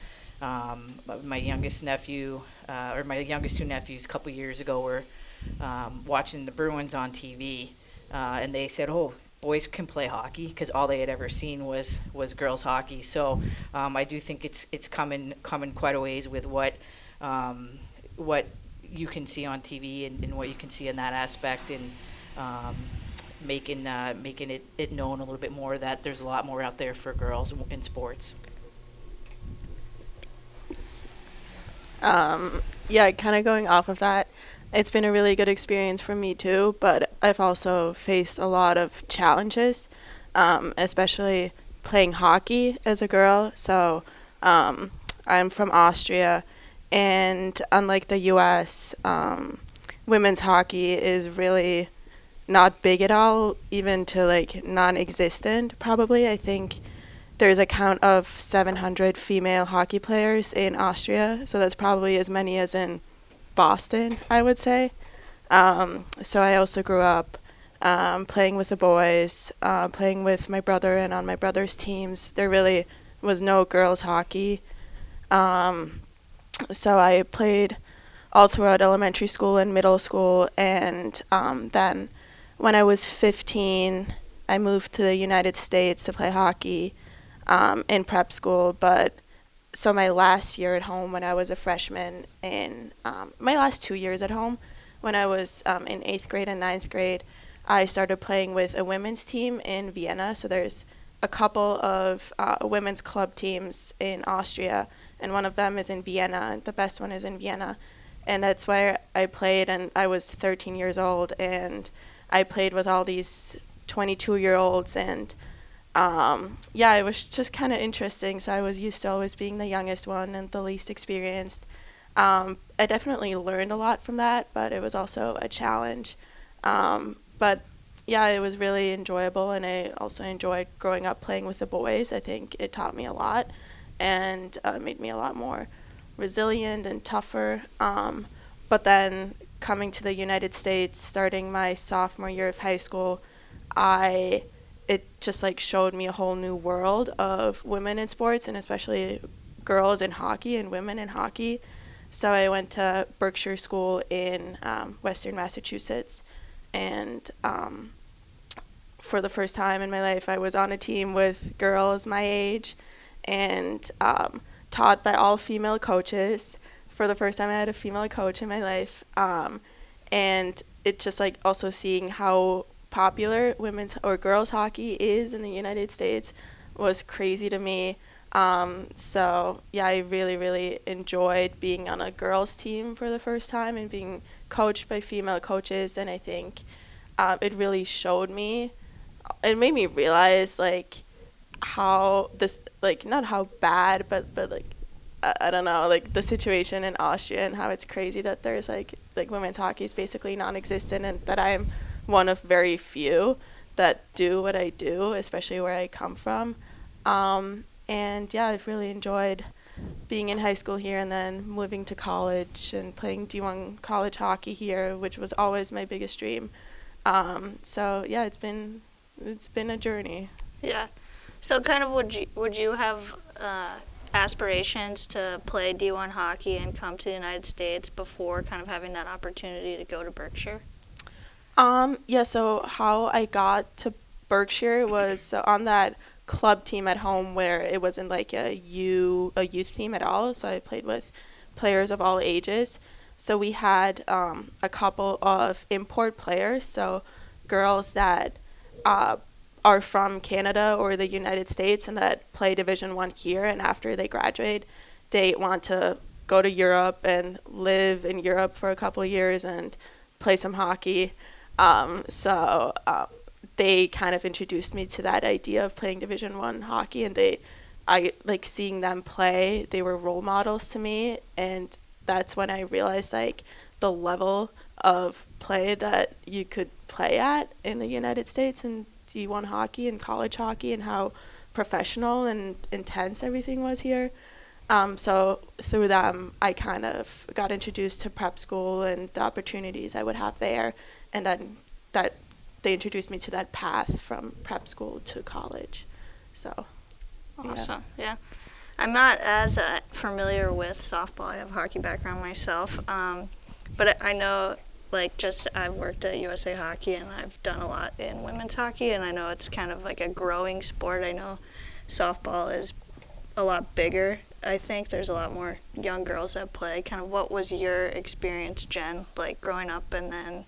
um, my youngest nephew, uh, or my youngest two nephews, a couple years ago were um, watching the Bruins on TV, uh, and they said, "Oh, boys can play hockey," because all they had ever seen was was girls hockey. So um, I do think it's it's coming coming quite a ways with what um, what you can see on TV and, and, what you can see in that aspect, and um, making uh, making it, it known a little bit more that there's a lot more out there for girls in sports. Um, yeah, kind of going off of that, it's been a really good experience for me too, but I've also faced a lot of challenges, um, especially playing hockey as a girl. So um, I'm from Austria, and unlike the US, um, women's hockey is really not big at all, even to like non existent, probably. I think there's a count of 700 female hockey players in Austria, so that's probably as many as in Boston, I would say. Um, so I also grew up um, playing with the boys, uh, playing with my brother, and on my brother's teams. There really was no girls hockey. Um, so I played all throughout elementary school and middle school, and um, then when I was 15, I moved to the United States to play hockey um, in prep school, but so my last year at home when I was a freshman in um, my last two years at home when I was um, in eighth grade and ninth grade, I started playing with a women's team in Vienna. So there's a couple of uh, women's club teams in Austria, and one of them is in Vienna. The best one is in Vienna, and that's where I played. And I was 13 years old, and I played with all these 22 year olds and um, yeah, it was just kind of interesting. So I was used to always being the youngest one and the least experienced. Um, I definitely learned a lot from that, but it was also a challenge. Um, but yeah, it was really enjoyable, and I also enjoyed growing up playing with the boys. I think it taught me a lot and uh, made me a lot more resilient and tougher. Um, but then coming to the United States, starting my sophomore year of high school, I it just like showed me a whole new world of women in sports and especially girls in hockey and women in hockey. So I went to Berkshire School in um, Western Massachusetts, and um, for the first time in my life, I was on a team with girls my age, and um, taught by all female coaches. For the first time, I had a female coach in my life, um, and it's just like also seeing how popular women's or girls hockey is in the United States was crazy to me. Um, so yeah, I really really enjoyed being on a girls team for the first time and being coached by female coaches, and I think um, it really showed me. It made me realize like how this like not how bad, but but like I, don't know like the situation in Austria and how it's crazy that there's like like women's hockey is basically non-existent and that I'm one of very few that do what I do, especially where I come from. Um, and yeah, I've really enjoyed being in high school here and then moving to college and playing D1 college hockey here, which was always my biggest dream. Um, so yeah, it's been it's been a journey. Yeah. So kind of would you would you have uh, aspirations to play D1 hockey and come to the United States before kind of having that opportunity to go to Berkshire? Um, yeah, so how I got to Berkshire was so on that club team at home where it wasn't like a U a youth team at all. So I played with players of all ages. So we had um, a couple of import players, so girls that uh, are from Canada or the United States and that play Division One here, and after they graduate, they want to go to Europe and live in Europe for a couple years and play some hockey. Um, so uh, they kind of introduced me to that idea of playing Division One hockey, and they, I like seeing them play. They were role models to me, and that's when I realized like the level of play that you could play at in the United States and D1 hockey and college hockey, and how professional and intense everything was here. Um, so through them, I kind of got introduced to prep school and the opportunities I would have there, and then that they introduced me to that path from prep school to college. So awesome, yeah. yeah. I'm not as uh, familiar with softball. I have a hockey background myself, um, but I know like just I've worked at USA Hockey and I've done a lot in women's hockey, and I know it's kind of like a growing sport. I know softball is a lot bigger. I think there's a lot more young girls that play. Kind of what was your experience, Jen, like growing up and then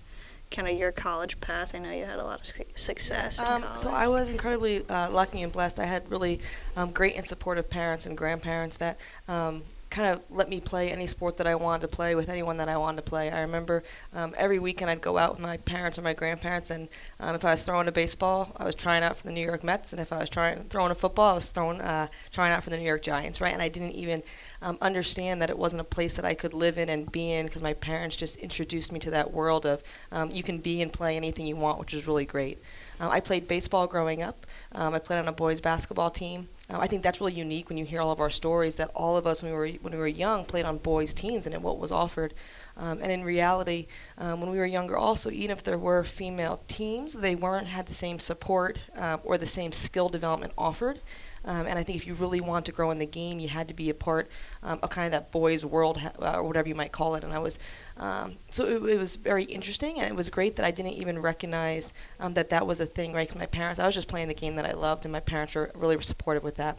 kind of your college path? I know you had a lot of success. Um, so I was incredibly uh, lucky and blessed. I had really um, great and supportive parents and grandparents that um, kind of let me play any sport that I wanted to play with anyone that I wanted to play. I remember um, every weekend I'd go out with my parents or my grandparents, and um, if I was throwing a baseball, I was trying out for the New York Mets, and if I was trying throwing a football, I was throwing uh, trying out for the New York Giants, right? And I didn't even um, understand that it wasn't a place that I could live in and be in because my parents just introduced me to that world of um, you can be and play anything you want, which is really great. Uh, I played baseball growing up. Um, I played on a boys basketball team. Um, I think that's really unique when you hear all of our stories that all of us when we were when we were young played on boys teams and what was offered. Um, and in reality, um, when we were younger, also even if there were female teams, they weren't had the same support uh, or the same skill development offered. Um, and I think if you really want to grow in the game, you had to be a part um, of kind of that boys' world, uh, or whatever you might call it. And I was, um, so it, it, was very interesting, and it was great that I didn't even recognize um, that that was a thing, right? Because my parents, I was just playing the game that I loved, and my parents were really supportive with that.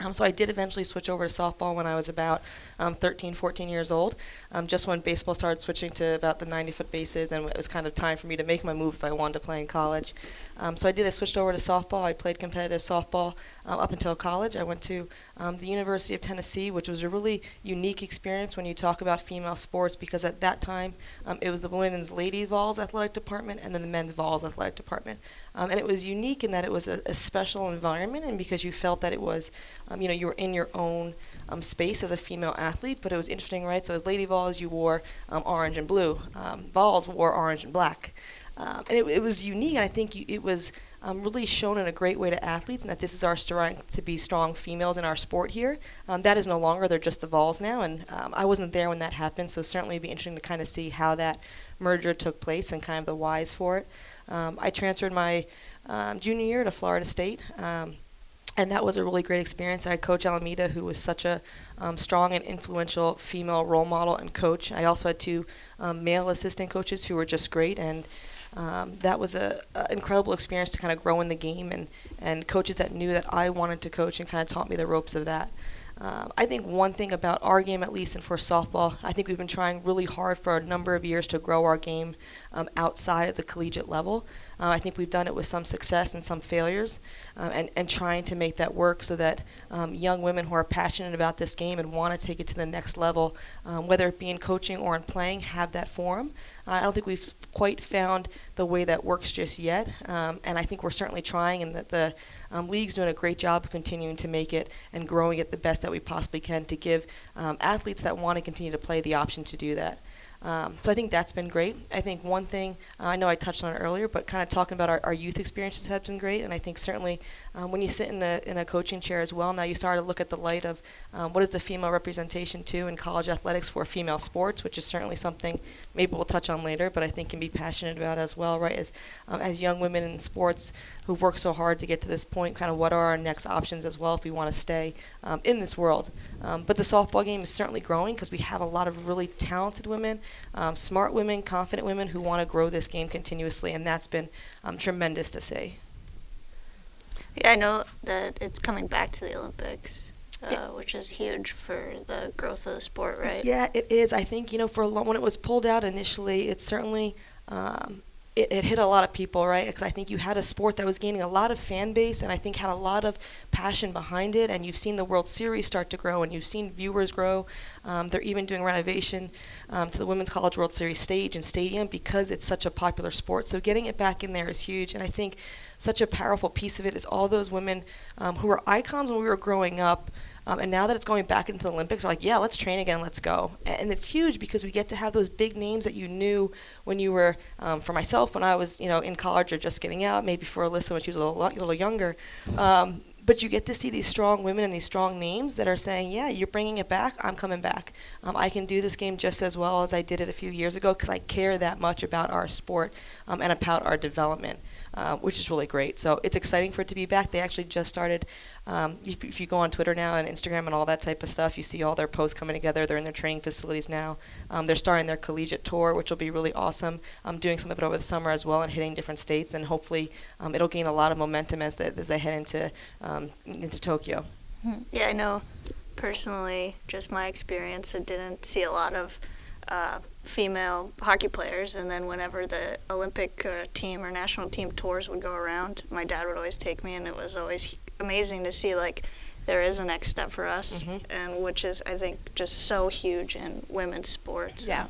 Um, so I did eventually switch over to softball when I was about um, 13, 14 years old, um, just when baseball started switching to about the 90-foot bases, and it was kind of time for me to make my move if I wanted to play in college. Um, so I did. I switched over to softball. I played competitive softball um, up until college. I went to um, the University of Tennessee, which was a really unique experience when you talk about female sports, because at that time it was the women's ladies Vols athletic department and then the men's Vols athletic department. Um, and it was unique in that it was a, a, special environment, and because you felt that it was, um, you know, you were in your own um, space as a female athlete. But it was interesting, right? So as Lady Vols, you wore um, orange and blue. Um, Vols wore orange and black, um, and it, it, was unique. And I think you, it was really shown in a great way to athletes, and that this is our strength to be strong females in our sport here. that is no longer; they're just the Vols now. And I wasn't there when that happened, so certainly it'd be interesting to kind of see how that merger took place and kind of the whys for it. Um, I transferred my um, junior year to Florida State. Um, and that was a really great experience. I had Coach Alameda, who was such a um, strong and influential female role model and coach. I also had two um, male assistant coaches who were just great, and um, that was an incredible experience to kind of grow in the game and, and coaches that knew that I wanted to coach and kind of taught me the ropes of that. Um, I think one thing about our game, at least, and for softball, I think we've been trying really hard for a number of years to grow our game um, outside of the collegiate level. Uh, I think we've done it with some success and some failures, uh, and, and trying to make that work so that um, young women who are passionate about this game and want to take it to the next level, um, whether it be in coaching or in playing, have that forum. Uh, I don't think we've quite found the way that works just yet, um, and I think we're certainly trying, and that the um, league's doing a great job of continuing to make it and growing it the best that we possibly can to give um, athletes that want to continue to play the option to do that. Um, so I think that's been great. I think one thing uh, I know I touched on earlier, but kind of talking about our, our youth experiences has been great. And I think certainly um, when you sit in the in a coaching chair as well, now you start to look at the light of um, what is the female representation too in college athletics for female sports, which is certainly something maybe we'll touch on later, but I think can be passionate about as well, right? As um, as young women in sports who've worked so hard to get to this point, kind of what are our next options as well if we want to stay um, in this world. Um, but the softball game is certainly growing because we have a lot of really talented women, um, smart women, confident women who want to grow this game continuously, and that's been tremendous to see. Yeah, I know that it's coming back to the Olympics. Uh, which is huge for the growth of the sport, right? Yeah, it is. I think you know, for a long, when it was pulled out initially, it certainly um, it, it, hit a lot of people, right? Because I think you had a sport that was gaining a lot of fan base and I think had a lot of passion behind it. And you've seen the World Series start to grow and you've seen viewers grow. Um, they're even doing renovation um, to the Women's College World Series stage and stadium because it's such a popular sport. So getting it back in there is huge. And I think such a powerful piece of it is all those women um, who were icons when we were growing up. Um, and now that it's going back into the Olympics, we're like, yeah, let's train again, let's go. And it's huge because we get to have those big names that you knew when you were, um, for myself, when I was, you know, in college or just getting out, maybe for Alyssa when she was a little, a little younger. Um, but you get to see these strong women and these strong names that are saying, yeah, you're bringing it back, I'm coming back. Um, I can do this game just as well as I did it a few years ago because I care that much about our sport um, and about our development. Uh, which is really great. So it's exciting for it to be back. They actually just started. Um, if, if, you go on Twitter now and Instagram and all that type of stuff, you see all their posts coming together. They're in their training facilities now. Um, they're starting their collegiate tour, which will be really awesome. I'm doing some of it over the summer as well and hitting different states, and hopefully um, it'll gain a lot of momentum as they, as they head into um, into Tokyo. Hmm. Yeah, I know. Personally, just my experience, I didn't see a lot of uh, female hockey players, and then whenever the Olympic uh, team or national team tours would go around, my dad would always take me, and it was always amazing to see like there is a next step for us, mm-hmm. and which is I think just so huge in women's sports. Yeah.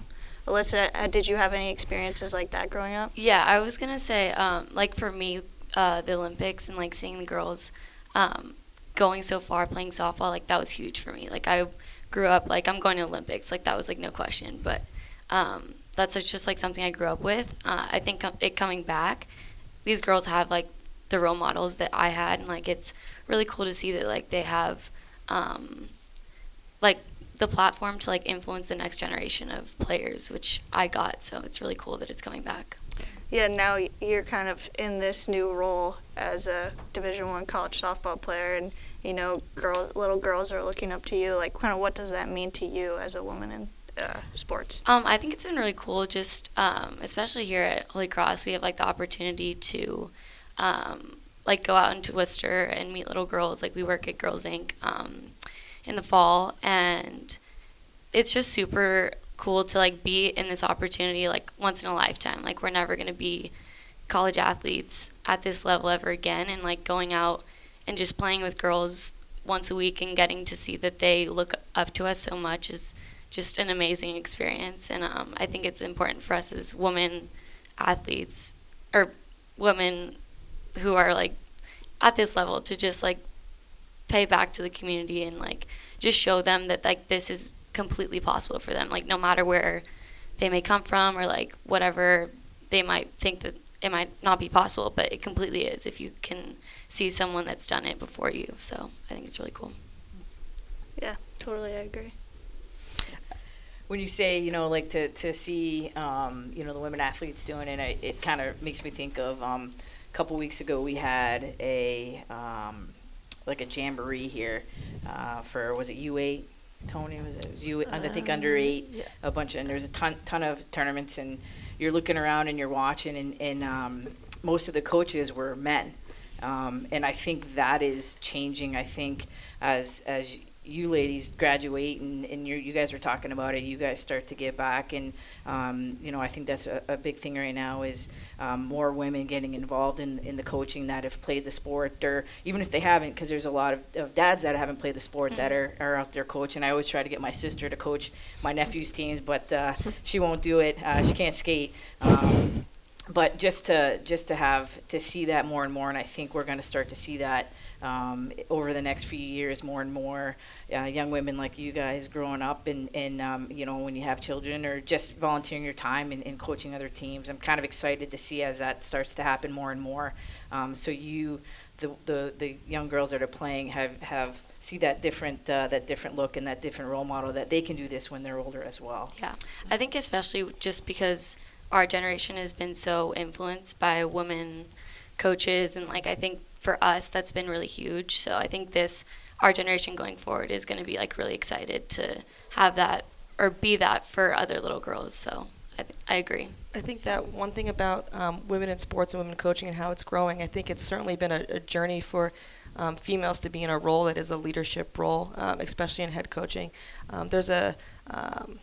Alyssa, uh, did you have any experiences like that growing up? Yeah, I was gonna say, um, like for me, uh, the Olympics and like seeing the girls um, going so far playing softball, like that was huge for me. Like I grew up like I'm going to Olympics, like that was like no question. But um, that's just like something I grew up with. Uh, I think it coming back, these girls have like the role models that I had, and like it's really cool to see that like they have um, like the platform to like influence the next generation of players, which I got. So it's really cool that it's coming back. Yeah, now you're kind of in this new role as a Division One college softball player, and you know, girls, little girls are looking up to you. Like, kind of, what does that mean to you as a woman in uh, sports? Um, I think it's been really cool. Just um, especially here at Holy Cross, we have like the opportunity to um, like go out into Worcester and meet little girls. Like we work at Girls Inc. Um, in the fall, and it's just super cool to like be in this opportunity like once in a lifetime. Like we're never gonna be college athletes at this level ever again, and like going out and just playing with girls once a week and getting to see that they look up to us so much is just an amazing experience. And um, I think it's important for us as women athletes or women who are like at this level to just like pay back to the community and like just show them that like this is completely possible for them. Like no matter where they may come from or like whatever they might think that it might not be possible but it completely is if you can see someone that's done it before you. So i think it's really cool. Yeah totally i agree when you say you know like to to see um, you know the women athletes doing it, it, it kind of makes me think of um, a couple weeks ago we had a um, like a jamboree here uh, for was it U eight Tony was it, was U I think under uh, eight yeah. a bunch of and there's a ton ton of tournaments and you're looking around and you're watching and, and um, most of the coaches were men um, and I think that is changing I think as as you ladies graduate and, and you you guys are talking about it, you guys start to give back. And, um, you know, I think that's a, a big thing right now is um, more women getting involved in, in the coaching that have played the sport or even if they haven't, because there's a lot of, of dads that haven't played the sport that are, are out there coaching. I always try to get my sister to coach my nephew's teams, but uh, she won't do it. Uh, she can't skate. Um, but just to just to have to see that more and more, and I think we're going to start to see that um, over the next few years more and more uh, young women like you guys growing up and, and um, you know when you have children or just volunteering your time and, and coaching other teams i'm kind of excited to see as that starts to happen more and more. Um, so you the, the, the young girls that are playing have, have see that different uh, that different look and that different role model that they can do this when they're older as well. Yeah, I think especially just because our generation has been so influenced by women coaches, and like I think for us that's been really huge. So I think this our generation going forward is going to be like really excited to have that or be that for other little girls. So I, th- I agree. I think that one thing about um, women in sports and women coaching and how it's growing, I think it's certainly been a, a journey for um, females to be in a role that is a leadership role, um, especially in head coaching. Um, there's a um,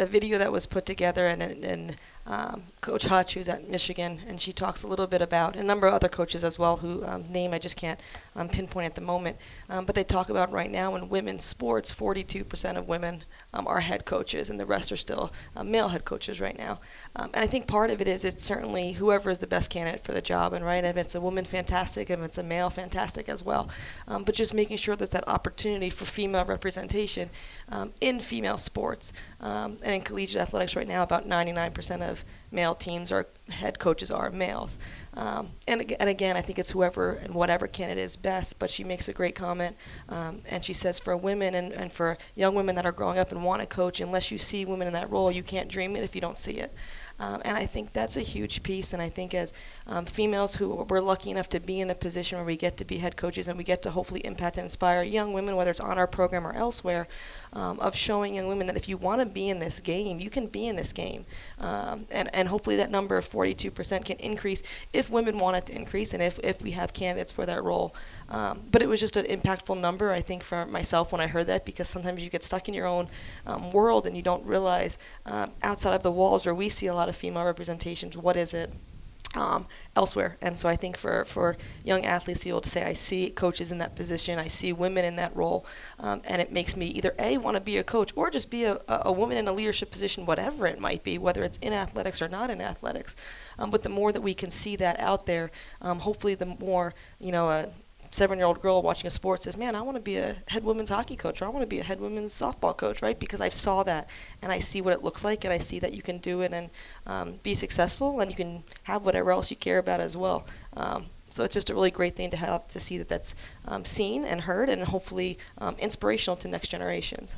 a video that was put together, and, and, and um, Coach Hutch, who's at Michigan, and she talks a little bit about a number of other coaches as well, who um, name I just can't um, pinpoint at the moment. Um, but they talk about right now in women's sports, 42% of women um, head coaches, and the rest are still uh, male head coaches right now. Um, and I think part of it is it's certainly whoever is the best candidate for the job, and right, if it's a woman, fantastic, if it's a male, fantastic as well. Um, but just making sure there's that opportunity for female representation um, in female sports. Um, and in collegiate athletics right now, about 99% of male teams or head coaches are males. Um, and, and again, I think it's whoever and whatever candidate is best. But she makes a great comment, um, and she says for women and, and for young women that are growing up and want to coach, unless you see women in that role, you can't dream it if you don't see it. Um, and I think that's a huge piece. And I think as um, females who we're lucky enough to be in a position where we get to be head coaches and we get to hopefully impact and inspire young women, whether it's on our program or elsewhere, um, of showing young women that if you want to be in this game, you can be in this game. Um, and, and hopefully that number of 42% can increase if women want it to increase and if, if we have candidates for that role. Um, but it was just an impactful number, I think, for myself when I heard that because sometimes you get stuck in your own um, world and you don't realize um, outside of the walls where we see a lot of female representations, what is it? Um, elsewhere. And so I think for, for young athletes to be able to say, I see coaches in that position, I see women in that role, um, and it makes me either A, want to be a coach or just be a, a woman in a leadership position, whatever it might be, whether it's in athletics or not in athletics. Um, but the more that we can see that out there, um, hopefully the more, you know, a seven-year-old girl watching a sport says, "Man, I want to be a head women's hockey coach, or I want to be a head women's softball coach," right? Because I saw that, and I see what it looks like, and I see that you can do it and um, be successful, and you can have whatever else you care about as well. Um, so it's just a really great thing to have to see that that's um, seen and heard, and hopefully um, inspirational to next generations.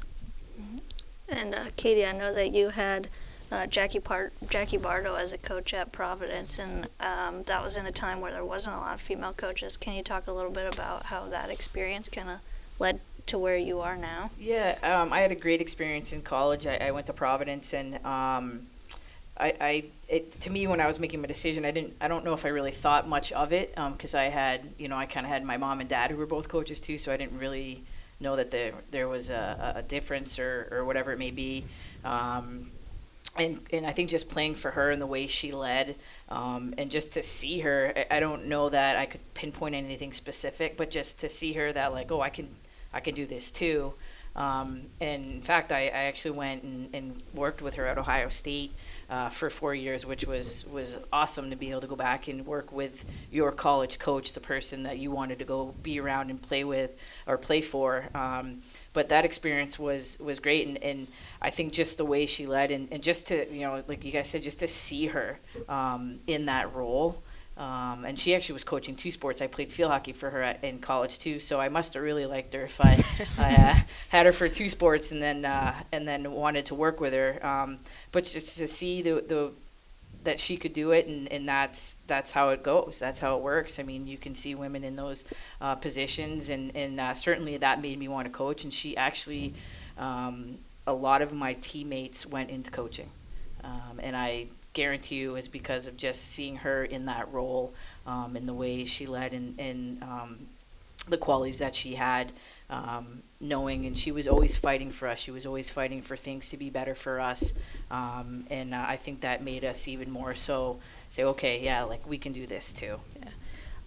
And uh, Katie, I know that you had uh, Jackie Part Jackie Barto as a coach at Providence, and um, that was in a time where there wasn't a lot of female coaches. Can you talk a little bit about how that experience kind of led to where you are now? Yeah, um, I had a great experience in college. I, I went to Providence, and um, I, I it, to me when I was making my decision, I didn't. I don't know if I really thought much of it because I had, you know, I kind of had my mom and dad who were both coaches too, so I didn't really know that there there was a, a difference or, or whatever it may be. Um, and and I think just playing for her and the way she led, um, and just to see her, I, don't know that I could pinpoint anything specific, but just to see her that like, oh, I can, I can do this too. Um, and in fact, I, I actually went and, and worked with her at Ohio State uh, for four years, which was was awesome to be able to go back and work with your college coach, the person that you wanted to go be around and play with or play for. Um, but that experience was was great, and, and I think just the way she led, and, and just to you know, like you guys said, just to see her um, in that role. Um, and she actually was coaching two sports. I played field hockey for her at, in college too, so I must have really liked her if I, I uh, had her for two sports and then uh, and then wanted to work with her. Um, but just to see the the that she could do it, and, and that's that's how it goes. That's how it works. I mean, you can see women in those uh, positions, and and uh, certainly that made me want to coach. And she actually, um, a lot of my teammates went into coaching, um, and I guarantee you is because of just seeing her in that role um, and the way she led and, and um, the qualities that she had. Um, knowing, and she was always fighting for us. She was always fighting for things to be better for us, um, and uh, I think that made us even more so say, okay, yeah, like we can do this too. Yeah.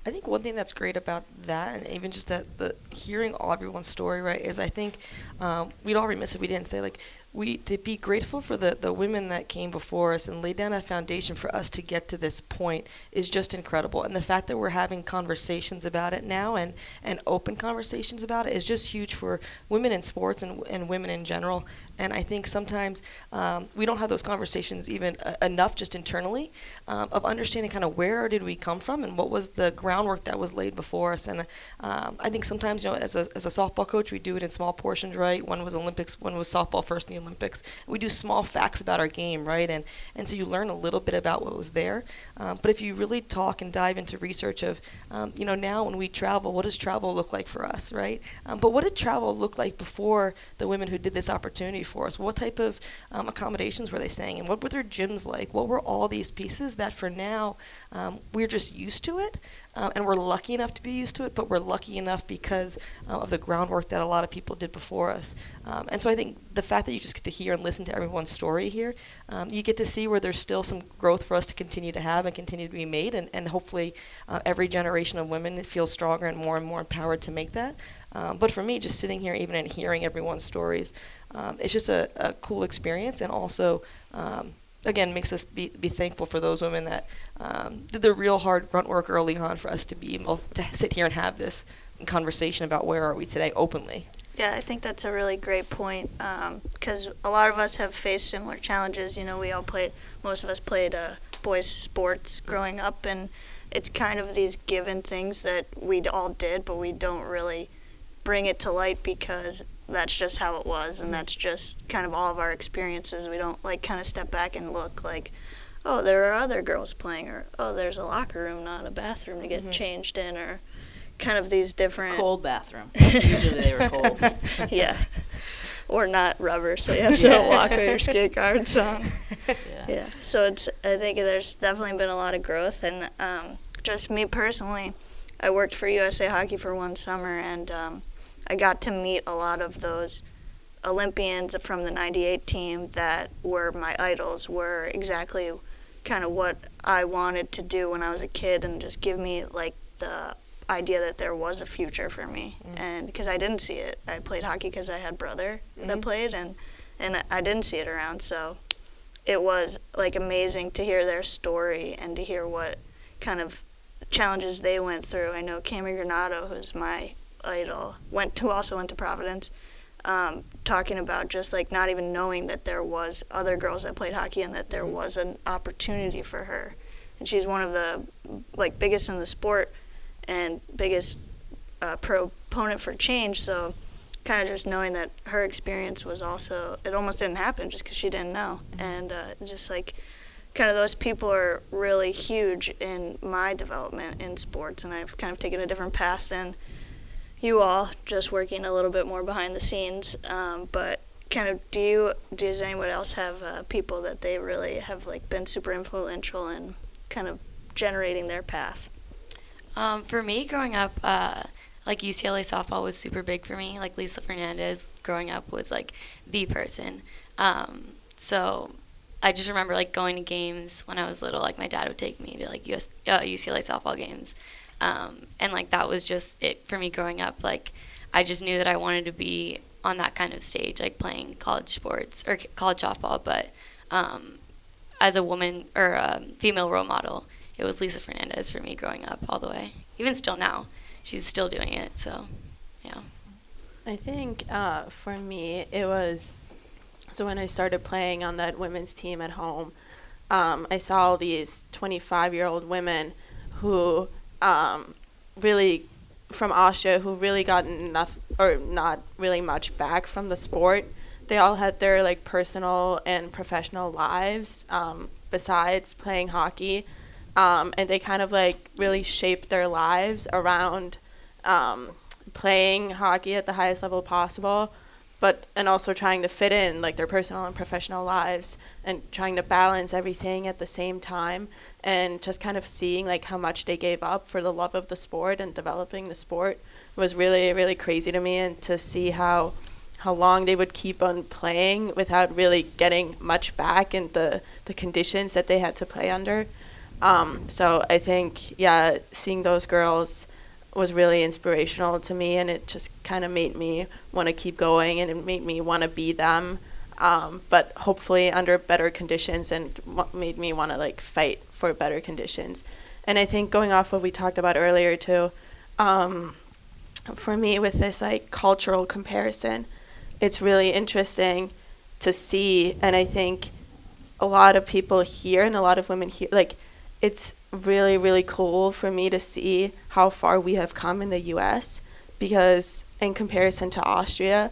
I think one thing that's great about that, and even just that the hearing all everyone's story, right, is I think um, we'd all remiss if we didn't say like we to be grateful for the, the women that came before us and laid down a foundation for us to get to this point is just incredible. And the fact that we're having conversations about it now and, and open conversations about it is just huge for women in sports and, and women in general. And I think sometimes um, we don't have those conversations even uh, enough just internally um, of understanding kind of where did we come from and what was the groundwork that was laid before us. And um, I think sometimes, you know, as a, as a softball coach, we do it in small portions, right? One was Olympics, one was softball first the Olympics. We do small facts about our game, right? And, and so you learn a little bit about what was there. Um, but if you really talk and dive into research of, um, you know, now when we travel, what does travel look like for us, right? Um, but what did travel look like before the women who did this opportunity for us? What type of um, accommodations were they staying in? What were their gyms like? What were all these pieces that for now um, we're just used to it? Um, and we're lucky enough to be used to it, but we're lucky enough because uh, of the groundwork that a lot of people did before us. Um, and so I think the fact that you just get to hear and listen to everyone's story here, um, you get to see where there's still some growth for us to continue to have and continue to be made, and, and hopefully uh, every generation of women feels stronger and more and more empowered to make that. Um, but for me, just sitting here, even and hearing everyone's stories, um, it's just a, a, cool experience, and also again makes us be, be thankful for those women that um, did the real hard grunt work early on for us to be able to sit here and have this conversation about where are we today openly. Yeah, I think that's a really great point because um, a lot of us have faced similar challenges. You know, we all played, most of us played uh, boys' sports growing up, and it's kind of these given things that we all did, but we don't really bring it to light because that's just how it was and that's just kind of all of our experiences we don't like kind of step back and look like oh there are other girls playing or oh there's a locker room not a bathroom to get mm-hmm. changed in or kind of these different cold bathroom usually they were cold yeah or not rubber so you have to yeah. walk with your skate guards on yeah. yeah so it's i think there's definitely been a lot of growth and um, just me personally i worked for usa hockey for one summer and um, I got to meet a lot of those Olympians from the 98 team that were my idols, were exactly kind of what I wanted to do when I was a kid and just give me like the idea that there was a future for me. Mm. And because I didn't see it, I played hockey because I had brother mm-hmm. that played and and I didn't see it around, so it was like amazing to hear their story and to hear what kind of challenges they went through. I know Cammi Granato, who's my idol went to also went to Providence, um, talking about just like not even knowing that there was other girls that played hockey and that there mm-hmm. was an opportunity for her, and she's one of the like biggest in the sport and biggest uh, proponent for change. So kind of just knowing that her experience was also it almost didn't happen just because she didn't know mm-hmm. and uh, just like kind of those people are really huge in my development in sports and i've kind of taken a different path than you all just working a little bit more behind the scenes. Um, but kind of, do you does anyone else have uh, people that they really have like been super influential in kind of generating their path? Um, for me, growing up, uh, like UCLA softball was super big for me. Like Lisa Fernandez, growing up was like the person. Um, so I just remember like going to games when I was little. Like my dad would take me to like US, uh, UCLA softball games, um, and like that was just it for me growing up. Like I just knew that I wanted to be on that kind of stage, like playing college sports or college softball. But um, as a woman or a female role model, it was Lisa Fernandez for me growing up all the way. Even still now, she's still doing it. So, yeah. I think uh, for me, it was so when I started playing on that women's team at home, um, I saw all these 25 year old women who um, really from Austria who really got nothing or not really much back from the sport. They all had their like personal and professional lives um, besides playing hockey, um, and they kind of like really shaped their lives around um, playing hockey at the highest level possible but and also trying to fit in like their personal and professional lives and trying to balance everything at the same time and just kind of seeing like how much they gave up for the love of the sport and developing the sport was really really crazy to me, and to see how how long they would keep on playing without really getting much back in the the conditions that they had to play under. Um, so I think yeah, seeing those girls was really inspirational to me, and it just kind of made me want to keep going, and it made me want to be them. Um, but hopefully under better conditions, and what made me want to like fight for better conditions. And I think going off what we talked about earlier too, um, for me with this like cultural comparison, it's really interesting to see, and I think a lot of people here and a lot of women here like it's really really cool for me to see how far we have come in the US because in comparison to Austria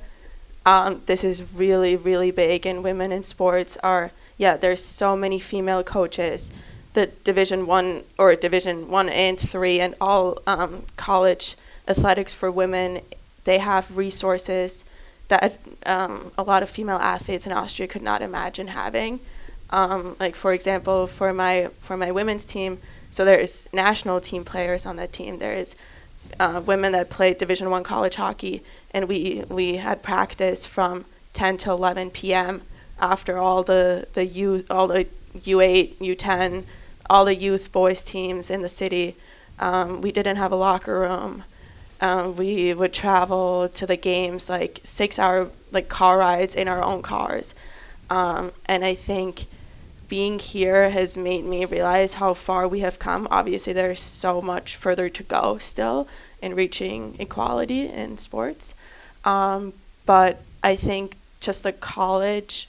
um, this is really really big and women in sports are yeah there's so many female coaches. The division 1 or division 1 and 3 and all um, college athletics for women they have resources that um, a lot of female athletes in Austria could not imagine having um, like for example, for my for my women's team, so there's national team players on that team. There is uh, women that play Division One college hockey, and we we had practice from 10 to 11 p.m. after all the the youth, all the U8, U10, all the youth boys teams in the city. Um, we didn't have a locker room. Um, we would travel to the games like six hour like car rides in our own cars, um, and I think being here has made me realize how far we have come. Obviously, there's so much further to go still in reaching equality in sports. Um, but I think just the college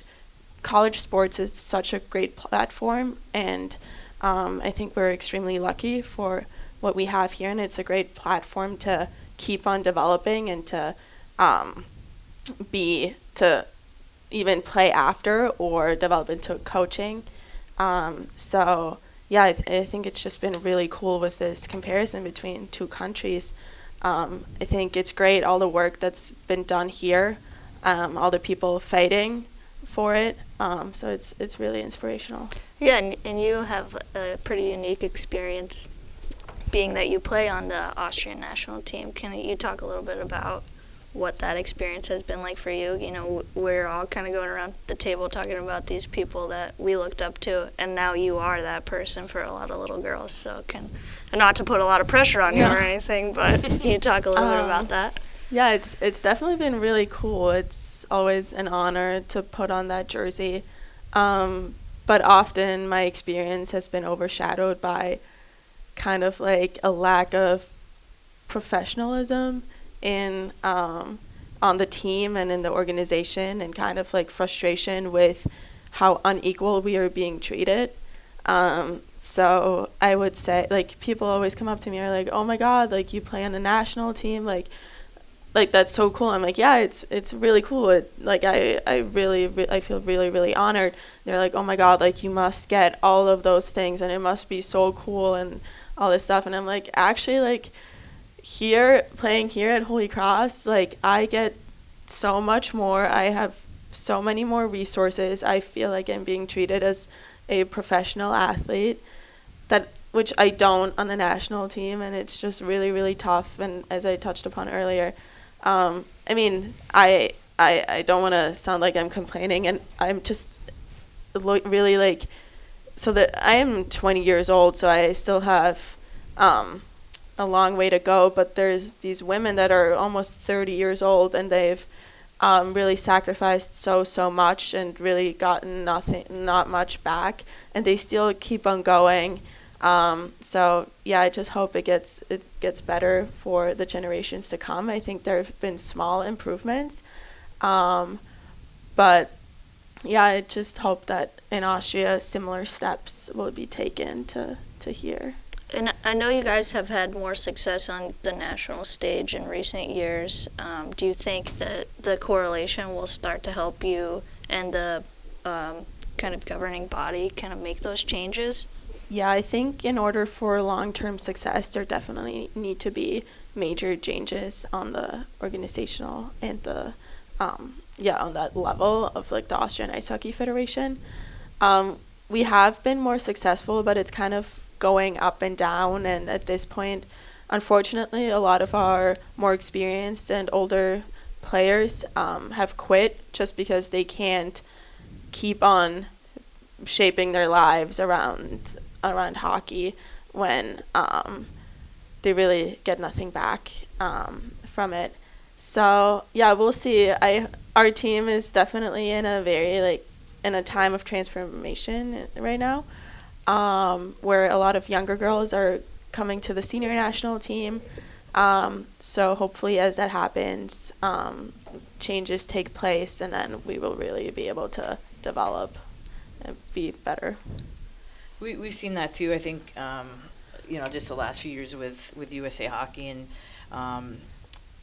college sports is such a great platform, and um, I think we're extremely lucky for what we have here, and it's a great platform to keep on developing and to um, be to even play after or develop into coaching. Um, so yeah, I, th- I, think it's just been really cool with this comparison between two countries. Um, I think it's great all the work that's been done here, um, all the people fighting for it. Um, so it's it's really inspirational. Yeah, and, and you have a pretty unique experience, being that you play on the Austrian national team. Can you talk a little bit about what that experience has been like for you. You know, we're all kind of going around the table talking about these people that we looked up to, and now you are that person for a lot of little girls. So, can not to put a lot of pressure on you or anything, but can you talk a little um, bit about that? Yeah, it's it's definitely been really cool. It's always an honor to put on that jersey, um, but often my experience has been overshadowed by kind of like a lack of professionalism in um, on the team and in the organization, and kind of like frustration with how unequal we are being treated. Um, so I would say, like, people always come up to me and are like, "Oh my God, like you play on a national team, like, like that's so cool." I'm like, "Yeah, it's it's really cool. It, like I I really re- I feel really really honored." They're like, "Oh my God, like you must get all of those things, and it must be so cool and all this stuff." And I'm like, actually, like here playing here at Holy Cross, like I get so much more. I have so many more resources. I feel like I'm being treated as a professional athlete that which I don't on the national team and it's just really really tough and as I touched upon earlier um, I mean I I, I don't want to sound like I'm complaining and I'm just lo- really like so that I am 20 years old so I still have um, a long way to go, but there's these women that are almost 30 years old and they've um, really sacrificed so so much and really gotten nothing, not much back, and they still keep on going. Um, so yeah, I just hope it gets it gets better for the generations to come. I think there have been small improvements, um, but yeah, I just hope that in Austria similar steps will be taken to to here. And I know you guys have had more success on the national stage in recent years. Um, do you think that the correlation will start to help you and the um, kind of governing body kind of make those changes? Yeah, I think in order for long term success, there definitely need to be major changes on the organizational and the, um, yeah, on that level of like the Austrian Ice Hockey Federation. Um, we have been more successful, but it's kind of going up and down. And at this point, unfortunately, a lot of our more experienced and older players um, have quit just because they can't keep on shaping their lives around around hockey when um, they really get nothing back um, from it. So yeah, we'll see. I our team is definitely in a very like in a time of transformation right now, um, where a lot of younger girls are coming to the senior national team. Um, so hopefully, as that happens, um, changes take place, and then we will really be able to develop and be better. We we've seen that too. I think um, you know just the last few years with with USA Hockey and um,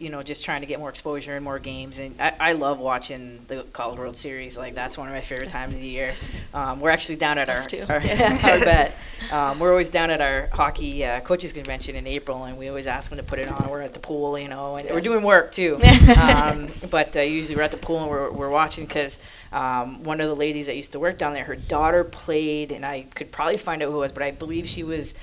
you know, just trying to get more exposure and more games. And I, I love watching the College World Series. Like that's one of my favorite times of the year. Um, we're actually down at Us our, too. our, our bet. Um, we're always down at our hockey uh, coaches convention in April, and we always ask them to put it on. We're at the pool, you know, and we're doing work too. um, but uh, usually we're at the pool and we're, we're watching because um, one of the ladies that used to work down there, her daughter played, and I could probably find out who it was, but I believe she was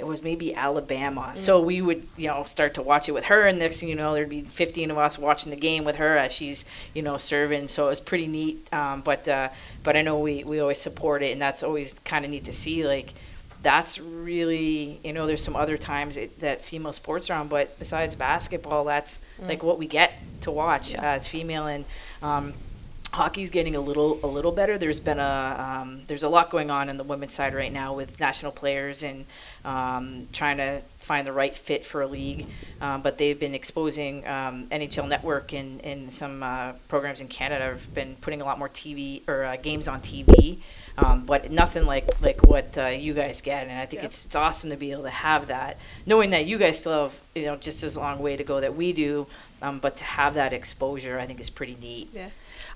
it was maybe Alabama. So we would, you know, start to watch it with her, and next thing you know, there'd be 15 of us watching the game with her as she's, you know, serving. So it was pretty neat. Um, but uh, but I know we we always support it, and that's always kind of neat to see. Like that's really, you know, there's some other times it, that female sports are on, but besides basketball, that's Mm. like what we get to watch as female and. Um, hockey's getting a little a little better. There's been a um, there's a lot going on in the women's side right now with national players and um, trying to find the right fit for a league. Um, but they've been exposing um, NHL Network and, and some uh, programs in Canada have been putting a lot more TV or uh, games on TV. Um, but nothing like like what uh, you guys get, and I think it's it's awesome to be able to have that, knowing that you guys still have you know just as long way to go that we do, um, but to have that exposure, I think is pretty neat. Yeah.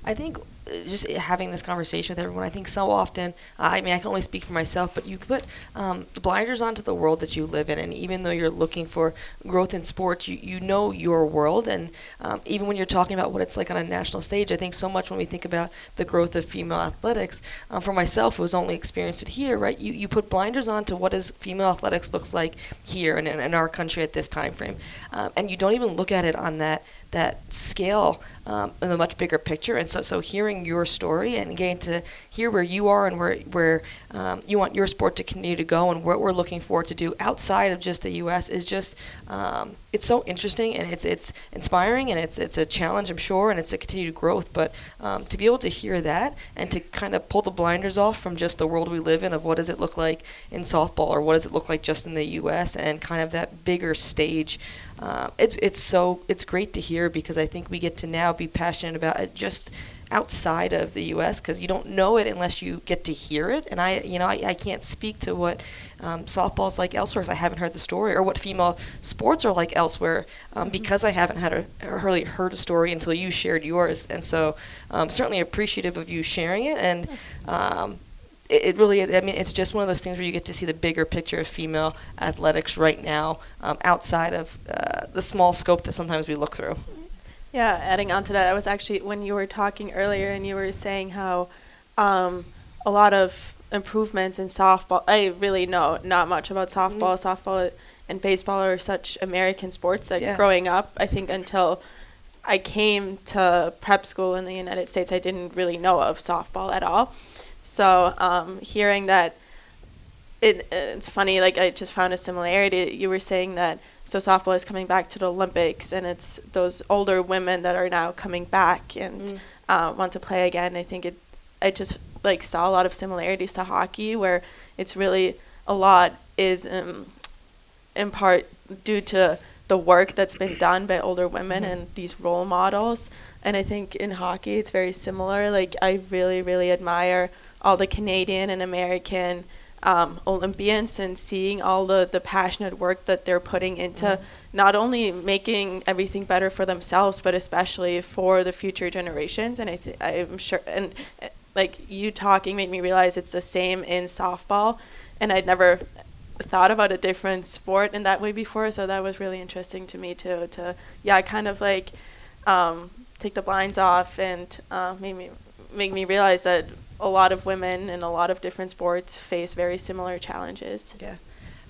I think uh, just having this conversation with everyone, I think so often, I mean, I can only speak for myself, but you put um, blinders onto the world that you live in. And even though you're looking for growth in sports, you, you know your world. And um, even when you're talking about what it's like on a national stage, I think so much when we think about the growth of female athletics, um, for myself, who has only experienced it here, right? You, you put blinders on to what is female athletics looks like here and in, in our country at this time frame. Um, and you don't even look at it on that that scale um, in a much bigger picture. And so, so hearing your story and getting to hear where you are and where where um, you want your sport to continue to go and what we're looking forward to do outside of just the U.S. is just um, it's so interesting and it's it's inspiring and it's it's a challenge I'm sure and it's a continued growth. But um, to be able to hear that and to kind of pull the blinders off from just the world we live in of what does it look like in softball or what does it look like just in the U.S. and kind of that bigger stage uh, it's it's so it's great to hear because I think we get to now be passionate about it just outside of the U.S. because you don't know it unless you get to hear it. And I, you know, I, I can't speak to what um, softball's like elsewhere because I haven't heard the story, or what female sports are like elsewhere um, because I haven't had a really heard a story until you shared yours. And so, um, certainly appreciative of you sharing it and. Um, it, it really, I mean, it's just one of those things where you get to see the bigger picture of female athletics right now, um, outside of uh, the small scope that sometimes we look through. Yeah, adding on to that, I was actually when you were talking earlier and you were saying how um, a lot of improvements in softball. I really know not much about softball. Softball and baseball are such American sports that Yeah. growing up, I think until I came to prep school in the United States, I didn't really know of softball at all. So um, hearing that it, it's funny like i just found a similarity you were saying that so softball is coming back to the olympics and it's those older women that are now coming back and Mm. uh, want to play again i think it i just like saw a lot of similarities to hockey where it's really a lot is um, in part due to the work that's been done by older women Mhm. and these role models and i think in hockey it's very similar like i really really admire all the canadian and american um, olympians and seeing all the, the passionate work that they're putting into Mhm. not only making everything better for themselves but especially for the future generations and i th- i'm sure and uh, like you talking made me realize it's the same in softball and i'd never thought about a different sport in that way before so that was really interesting to me too to yeah kind of like um, take the blinds off and uh, make me make me realize that a lot of women in a lot of different sports face very similar challenges Yeah.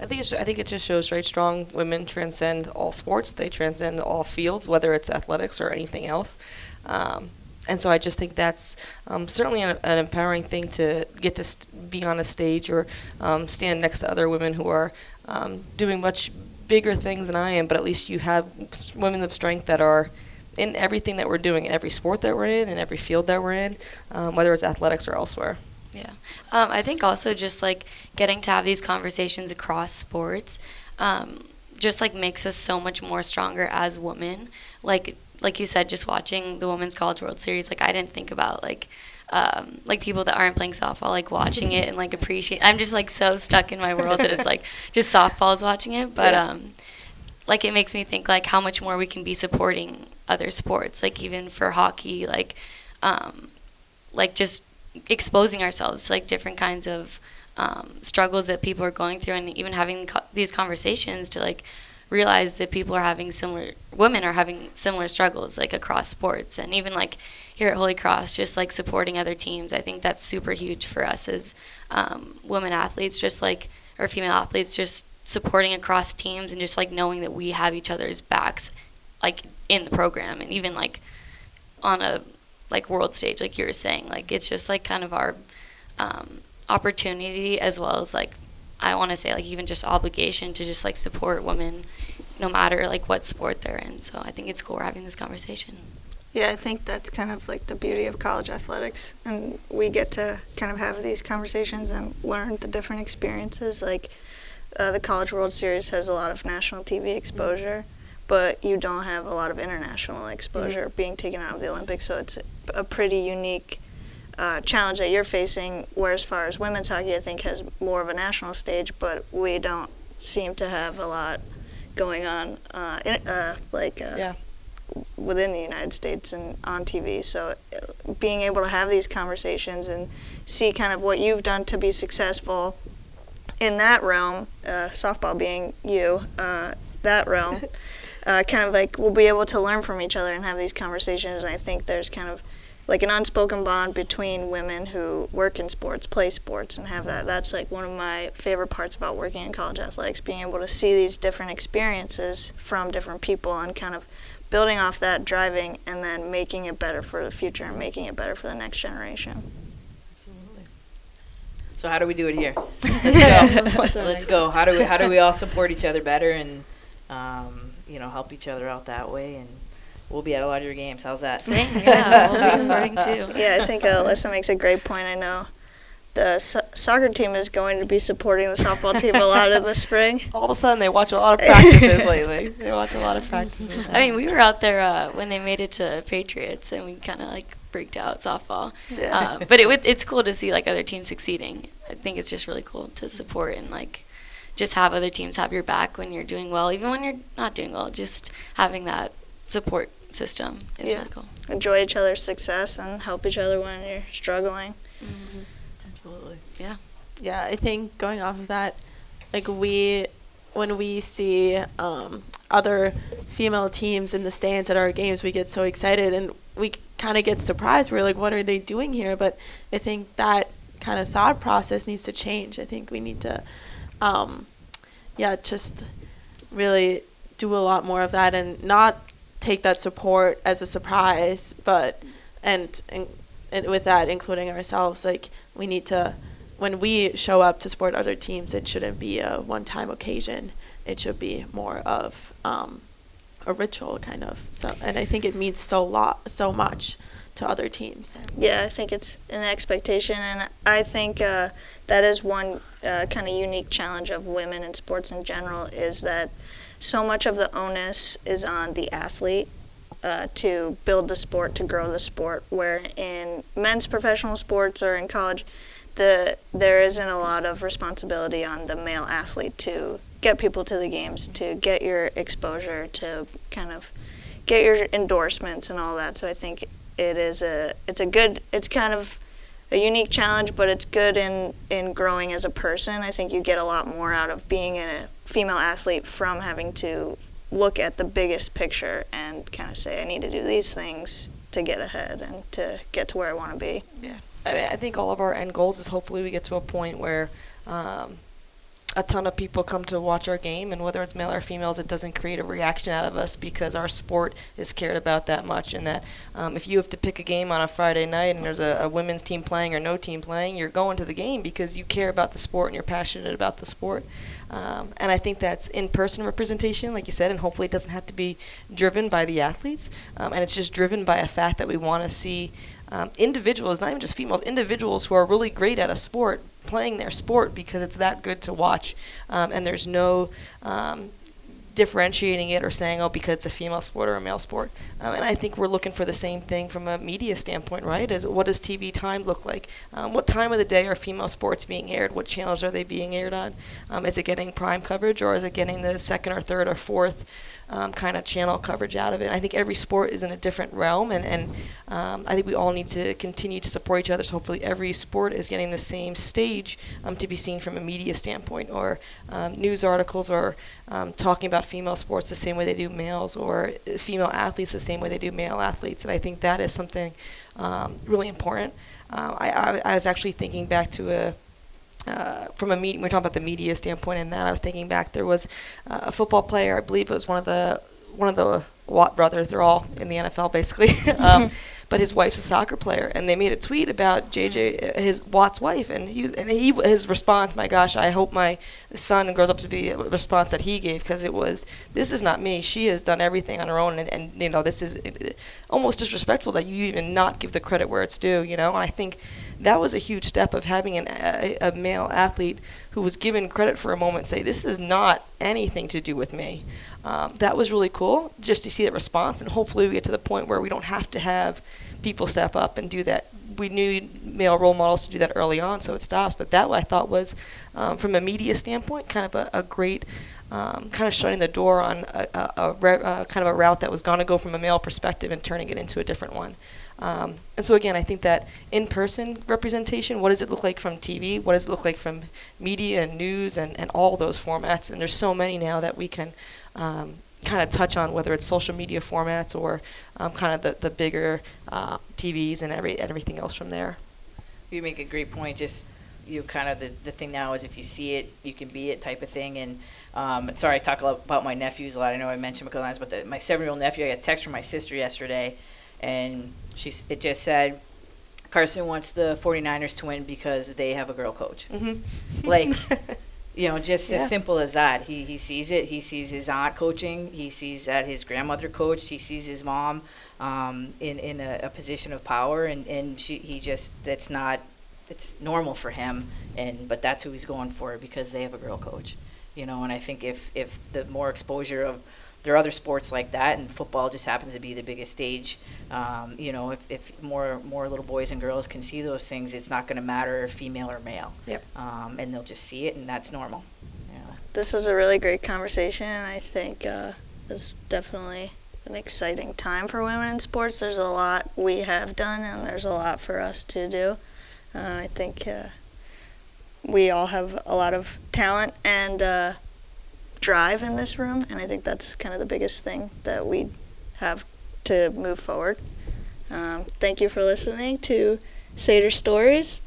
I think I think it just shows right? strong women transcend all sports. They transcend all fields, whether it's athletics or anything else. Um, and so I just think that's um, certainly an, an, empowering thing to get to st- be on a stage or um, stand next to other women who are um, doing much bigger things than I am. But at least you have women of strength that are in everything that we're doing, in every sport that we're in, in every field that we're in, um, whether it's athletics or elsewhere. Yeah. Um, I think also just like getting to have these conversations across sports um, just like makes us so much more stronger as women. Like like you said, just watching the Women's College World Series, like I didn't think about like um, like people that aren't playing softball, like watching it and like appreciate. I'm just like so stuck in my world that it's like just softballs watching it, but Yeah. um, like it makes me think like how much more we can be supporting other sports, like even for hockey, like um, like just exposing ourselves to like different kinds of um, struggles that people are going through, and even having co- these conversations to like realize that people are having similar women are having similar struggles like across sports and even like here at Holy Cross just like supporting other teams. I think that's super huge for us as um, women athletes just like or female athletes just supporting across teams and just like knowing that we have each other's backs like in the program and even like on a like world stage like you were saying like it's just like kind of our um, opportunity as well as like I want to say like even just obligation to just like support women no matter like what sport they're in. So I think it's cool we're having this conversation. Yeah, I think that's kind of like the beauty of college athletics, and we get to kind of have these conversations and learn the different experiences. Like uh, the College World Series has a lot of national TV exposure, but you don't have a lot of international exposure being taken out of the Olympics. So it's a pretty unique uh, challenge that you're facing. Where as far as women's hockey, I think has more of a national stage, but we don't seem to have a lot going on, uh, in, uh, like uh, Yeah. within the United States and on TV. So uh, being able to have these conversations and see kind of what you've done to be successful in that realm, uh, softball being you, uh, that realm, uh, kind of like we'll be able to learn from each other and have these conversations. And I think there's kind of like an unspoken bond between women who work in sports, play sports, and have that. That's like one of my favorite parts about working in college athletics, being able to see these different experiences from different people and kind of building off that, driving, and then making it better for the future and making it better for the next generation. Absolutely. So how do we do it here? Let's go. Let's go. How do we how do we all support each other better and um, you know help each other out that way and we'll be at a lot of your games. How's that? Same, yeah, we'll be supporting too. Yeah, I think uh, Alyssa makes a great point. I know the so- soccer team is going to be supporting the softball team a lot in the spring. All of a sudden, they watch a lot of practices lately. They watch a lot of practices. I mean we were out there uh, when they made it to Patriots and we kind of like freaked out softball Yeah. uh, but it, would- it's cool to see like other teams succeeding I think it's just really cool to support and like just have other teams have your back when you're doing well even when you're not doing well just having that support system is Yeah. really cool Enjoy each other's success and help each other when you're struggling. Absolutely. Yeah. Yeah, I think going off of that, like we, when we see um, other female teams in the stands at our games, we get so excited and we kind of get surprised. We're like, what are they doing here? But I think that kind of thought process needs to change. I think we need to, um, yeah, just really do a lot more of that and not take that support as a surprise, but and, and, and with that including ourselves, like we need to when we show up to support other teams, it shouldn't be a one-time occasion. It should be more of um, a ritual, kind of. So, and I think it means so lot, so much to other teams. Yeah, I think it's an expectation, and I think uh, that is one uh, kind of unique challenge of women in sports in general is that so much of the onus is on the athlete uh, to build the sport, to grow the sport. Where in men's professional sports or in college, the there isn't a lot of responsibility on the male athlete to get people to the games, to get your exposure, to kind of get your endorsements and all that. So I think it is a it's a good it's kind of a unique challenge, but it's good in in growing as a person. I think you get a lot more out of being a female athlete from having to look at the biggest picture and kind of say I need to do these things to get ahead and to get to where I want to be. Yeah. I mean, I think all of our end goals is hopefully we get to a point where um, a ton of people come to watch our game, and whether it's male or females, it doesn't create a reaction out of us because our sport is cared about that much. And that um, if you have to pick a game on a Friday night and there's a, a women's team playing or no team playing, you're going to the game because you care about the sport and you're passionate about the sport. Um, and I think that's in-person representation, like you said, and hopefully it doesn't have to be driven by the athletes, um, and it's just driven by a fact that we want to see um, individuals, not even just females, individuals who are really great at a sport playing their sport because it's that good to watch, um, and there's no um, differentiating it or saying, oh, because it's a female sport or a male sport. Um, and I think we're looking for the same thing from a media standpoint, right? Is what does TV time look like? Um, what time of the day are female sports being aired? What channels are they being aired on? Um, is it getting prime coverage or is it getting the second or third or fourth? Um, kind of channel coverage out of it. I think every sport is in a different realm, and, and um, I think we all need to continue to support each other. So hopefully, every sport is getting the same stage um, to be seen from a media standpoint, or um, news articles, or um, talking about female sports the same way they do males, or female athletes the same way they do male athletes. And I think that is something um, really important. Uh, I, I, I was actually thinking back to a uh, from a meeting, we are talking about the media standpoint and that. I was thinking back, there was uh, a football player, I believe it was one of the one of the Watt brothers. They're all in the NFL basically, um, but his wife's a soccer player, and they made a tweet about JJ, uh, his Watt's wife, and he and he his response, my gosh, I hope my son grows up to be a response that he gave because it was, this is not me. She has done everything on her own, and, and you know this is almost disrespectful that you even not give the credit where it's due. You know, and I think that was a huge step of having an, a, a male athlete who was given credit for a moment say, This is not anything to do with me. Um, that was really cool just to see that response, and hopefully we get to the point where we don't have to have people step up and do that. We knew male role models to do that early on, so it stops. But that I thought was, um, from a media standpoint, kind of a, a great um, kind of shutting the door on a, a, a re- uh, kind of a route that was going to go from a male perspective and turning it into a different one. Um, and so again, I think that in-person representation, what does it look like from TV? What does it look like from media and news and, and all those formats? And there's so many now that we can um, kind of touch on, whether it's social media formats or um, kind of the, the bigger uh, TVs and every everything else from there. You make a great point. Just you kind of the, the thing now is if you see it, you can be it type of thing. And um, sorry, I talk a lot about my nephews a lot. I know I mentioned times, but the, my seven-year-old nephew, I got a text from my sister yesterday and she's it just said Carson wants the 49ers to win because they have a girl coach. Mm-hmm. Like, you know, just Yeah. as simple as that. He he sees it. He sees his aunt coaching. He sees that his grandmother coached. He sees his mom um, in in a, a position of power, and and she he just that's not it's normal for him. And but that's who he's going for because they have a girl coach. You know, and I think if if the more exposure of there are other sports like that, and football just happens to be the biggest stage. Um, you know, if, if more more little boys and girls can see those things, it's not going to matter if female or male. Yep. Um, and they'll just see it, and that's normal. Yeah. This was a really great conversation, and I think uh, it's definitely an exciting time for women in sports. There's a lot we have done, and there's a lot for us to do. Uh, I think uh, we all have a lot of talent and uh, drive in this room, and I think that's kind of the biggest thing that we have to move forward. Um, thank you for listening to Seder Stories.